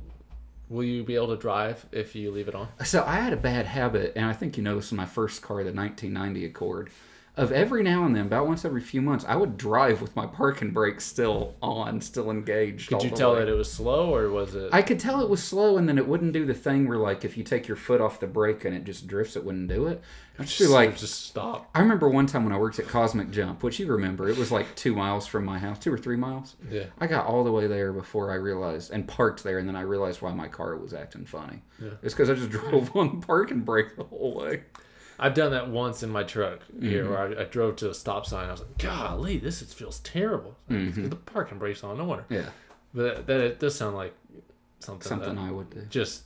Will you be able to drive if you leave it on? So I had a bad habit, and I think you know this in my first car, the 1990 Accord, of every now and then, about once every few months, I would drive with my parking brake still on, still engaged. Could you tell way. that it was slow or was it? I could tell it was slow, and then it wouldn't do the thing where, like, if you take your foot off the brake and it just drifts, it wouldn't do it. I'd just like, just stop. I remember one time when I worked at Cosmic Jump, which you remember, it was like two miles from my house, two or three miles. Yeah. I got all the way there before I realized, and parked there, and then I realized why my car was acting funny. Yeah. It's because I just drove on the parking brake the whole way. I've done that once in my truck here, Mm-hmm. where I, I drove to a stop sign. I was like, "Golly, this is, feels terrible." Mm-hmm. The parking brakes on, no wonder. Yeah, But that, that it does sound like something. something I would do. just,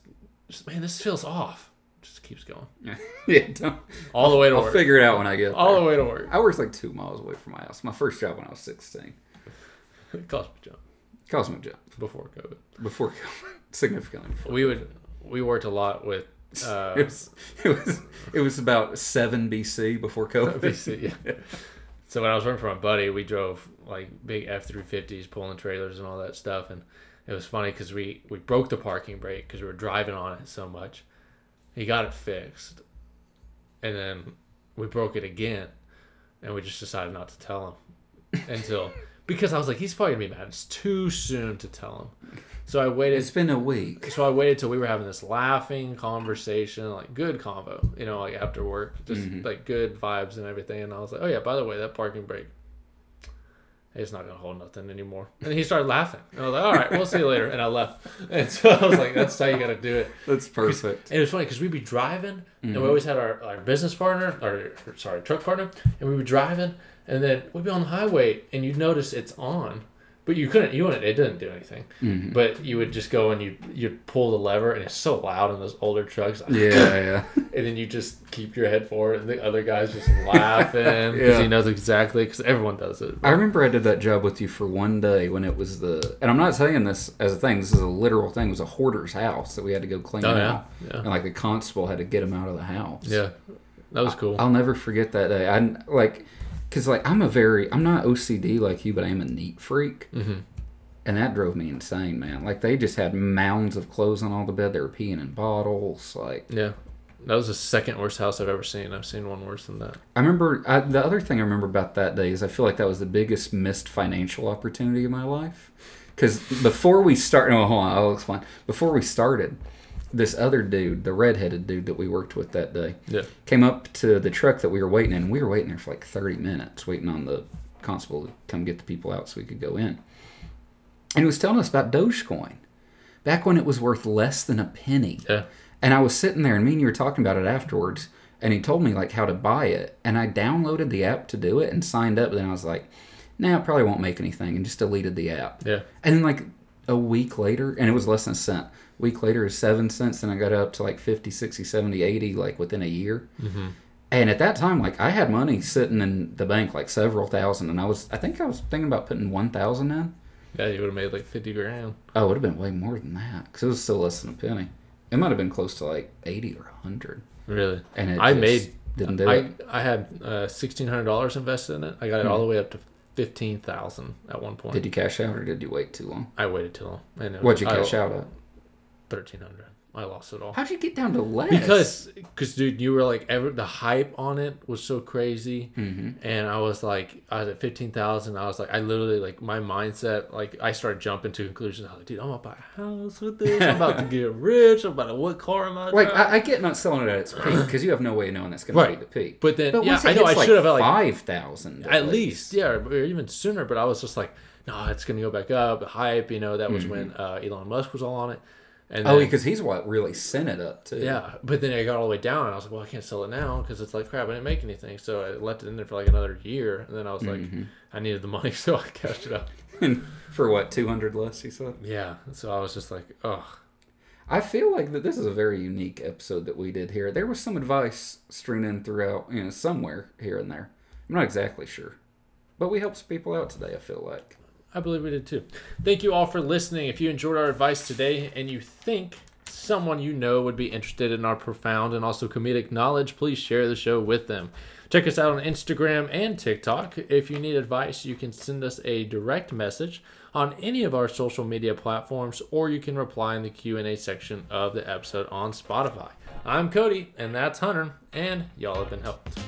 just man, this feels off. Just keeps going yeah, don't, all the way to work. I'll work. figure it out when I get all there. the way to work. I worked like two miles away from my house. My first job when I was 16. Cosmic jump Cosmic Jump. before COVID. Before, COVID. significantly before. We would we worked a lot with. Uh, It was, it was, it was about 7 BC before COVID. BC, yeah. So when I was working for my buddy, we drove like big F three fifties, pulling trailers and all that stuff, and it was funny because we we broke the parking brake because we were driving on it so much. He got it fixed, and then we broke it again, and we just decided not to tell him until because I was like, he's probably gonna be mad. It's too soon to tell him. So I waited It's been a week. so I waited till we were having this laughing conversation, like good convo, you know, like after work, just Mm-hmm. like good vibes and everything. And I was like, oh yeah, by the way, that parking brake, it's not gonna hold nothing anymore. And he started laughing. And I was like, all right, we'll see you later. And I left. And so I was like, that's how you gotta do it. That's perfect. And it was funny because we'd be driving, and Mm-hmm. we always had our, our business partner, or, sorry, truck partner, and we'd be driving, and then we'd be on the highway, and you'd notice it's on, but you couldn't, you wouldn't, it didn't do anything. Mm-hmm. But you would just go and you you'd pull the lever, and it's so loud in those older trucks. Yeah, yeah. and then you just keep your head forward, and the other guy's just laughing because Yeah. he knows exactly because everyone does it. I remember I did that job with you for one day when it was the, and I'm not saying this as a thing. This is a literal thing. It was a hoarder's house that we had to go clean Oh, yeah. out, Yeah. and like the constable had to get him out of the house. Yeah, that was cool. I'll never forget that day. I like, cause like I'm a very, I'm not OCD like you, but I am a neat freak, Mhm. and that drove me insane, man. Like they just had mounds of clothes on all the bed. They were peeing in bottles. Like yeah, that was the second worst house I've ever seen. I've seen one worse than that. I remember I, the other thing I remember about that day is I feel like that was the biggest missed financial opportunity of my life. Because before we start, no, hold on, I'll explain. Before we started, this other dude, the redheaded dude that we worked with that day, Yeah. came up to the truck that we were waiting in. We were waiting there for like 30 minutes, waiting on the constable to come get the people out so we could go in. And he was telling us about Dogecoin back when it was worth less than a penny. Yeah. And I was sitting there, and me and you were talking about it afterwards. And he told me like how to buy it, and I downloaded the app to do it and signed up. Then I was like, "Nah, it probably won't make anything," and just deleted the app. Yeah. And then like a week later, and it was less than a cent. Week later is seven cents, and I got up to like 50, 60, 70, 80, like within a year. Mm-hmm. And at that time, like I had money sitting in the bank, like several thousand, and I was, I think I was thinking about putting one thousand in. Yeah, you would have made like fifty grand. Oh, it would have been way more than that because it was still less than a penny. It might have been close to like eighty or hundred, Really. and I made didn't do I it. I had uh, sixteen hundred dollars invested in it. I got it all the way up to fifteen thousand at one point. Did you cash out or did you wait too long? I waited till and it What'd you I- cash out at? Thirteen hundred. I lost it all. How'd you get down to less? Because, because, dude, you were like, ever the hype on it was so crazy, hmm and I was like, I was at fifteen thousand. I was like, I literally like my mindset, like I started jumping to conclusions. I was like, dude, I'm gonna buy a house with this. I'm about to get rich. I'm about to what car am I? like? I, I get not selling it at its peak because you have no way of knowing that's going Right. to be the peak. but then, But yeah, I know I hits, like should have like five thousand at least, yeah, or even sooner. But I was just like, no, it's gonna go back up. The hype, you know, that was when uh, Elon Musk was all on it. And Oh, because he's what really sent it up too. yeah, but then I got all the way down, and I was like, well, I can't sell it now because it's like crap. I didn't make anything, so I left it in there for like another year, and then I was like, Mm-hmm. I needed the money, so I cashed it out. And for what two hundred less? You said. Yeah, so I was just like, oh, I feel like that this is a very unique episode that we did here. There was some advice strewn in throughout, you know, somewhere here and there. I'm not exactly sure, but we helped people out today. I feel like. I believe we did too. Thank you all for listening. If you enjoyed our advice today and you think someone you know would be interested in our profound and also comedic knowledge, please share the show with them. Check us out on Instagram and TikTok. If you need advice, you can send us a direct message on any of our social media platforms or you can reply in the Q&A section of the episode on Spotify. I'm Kody and that's Hunter and y'all have been helped.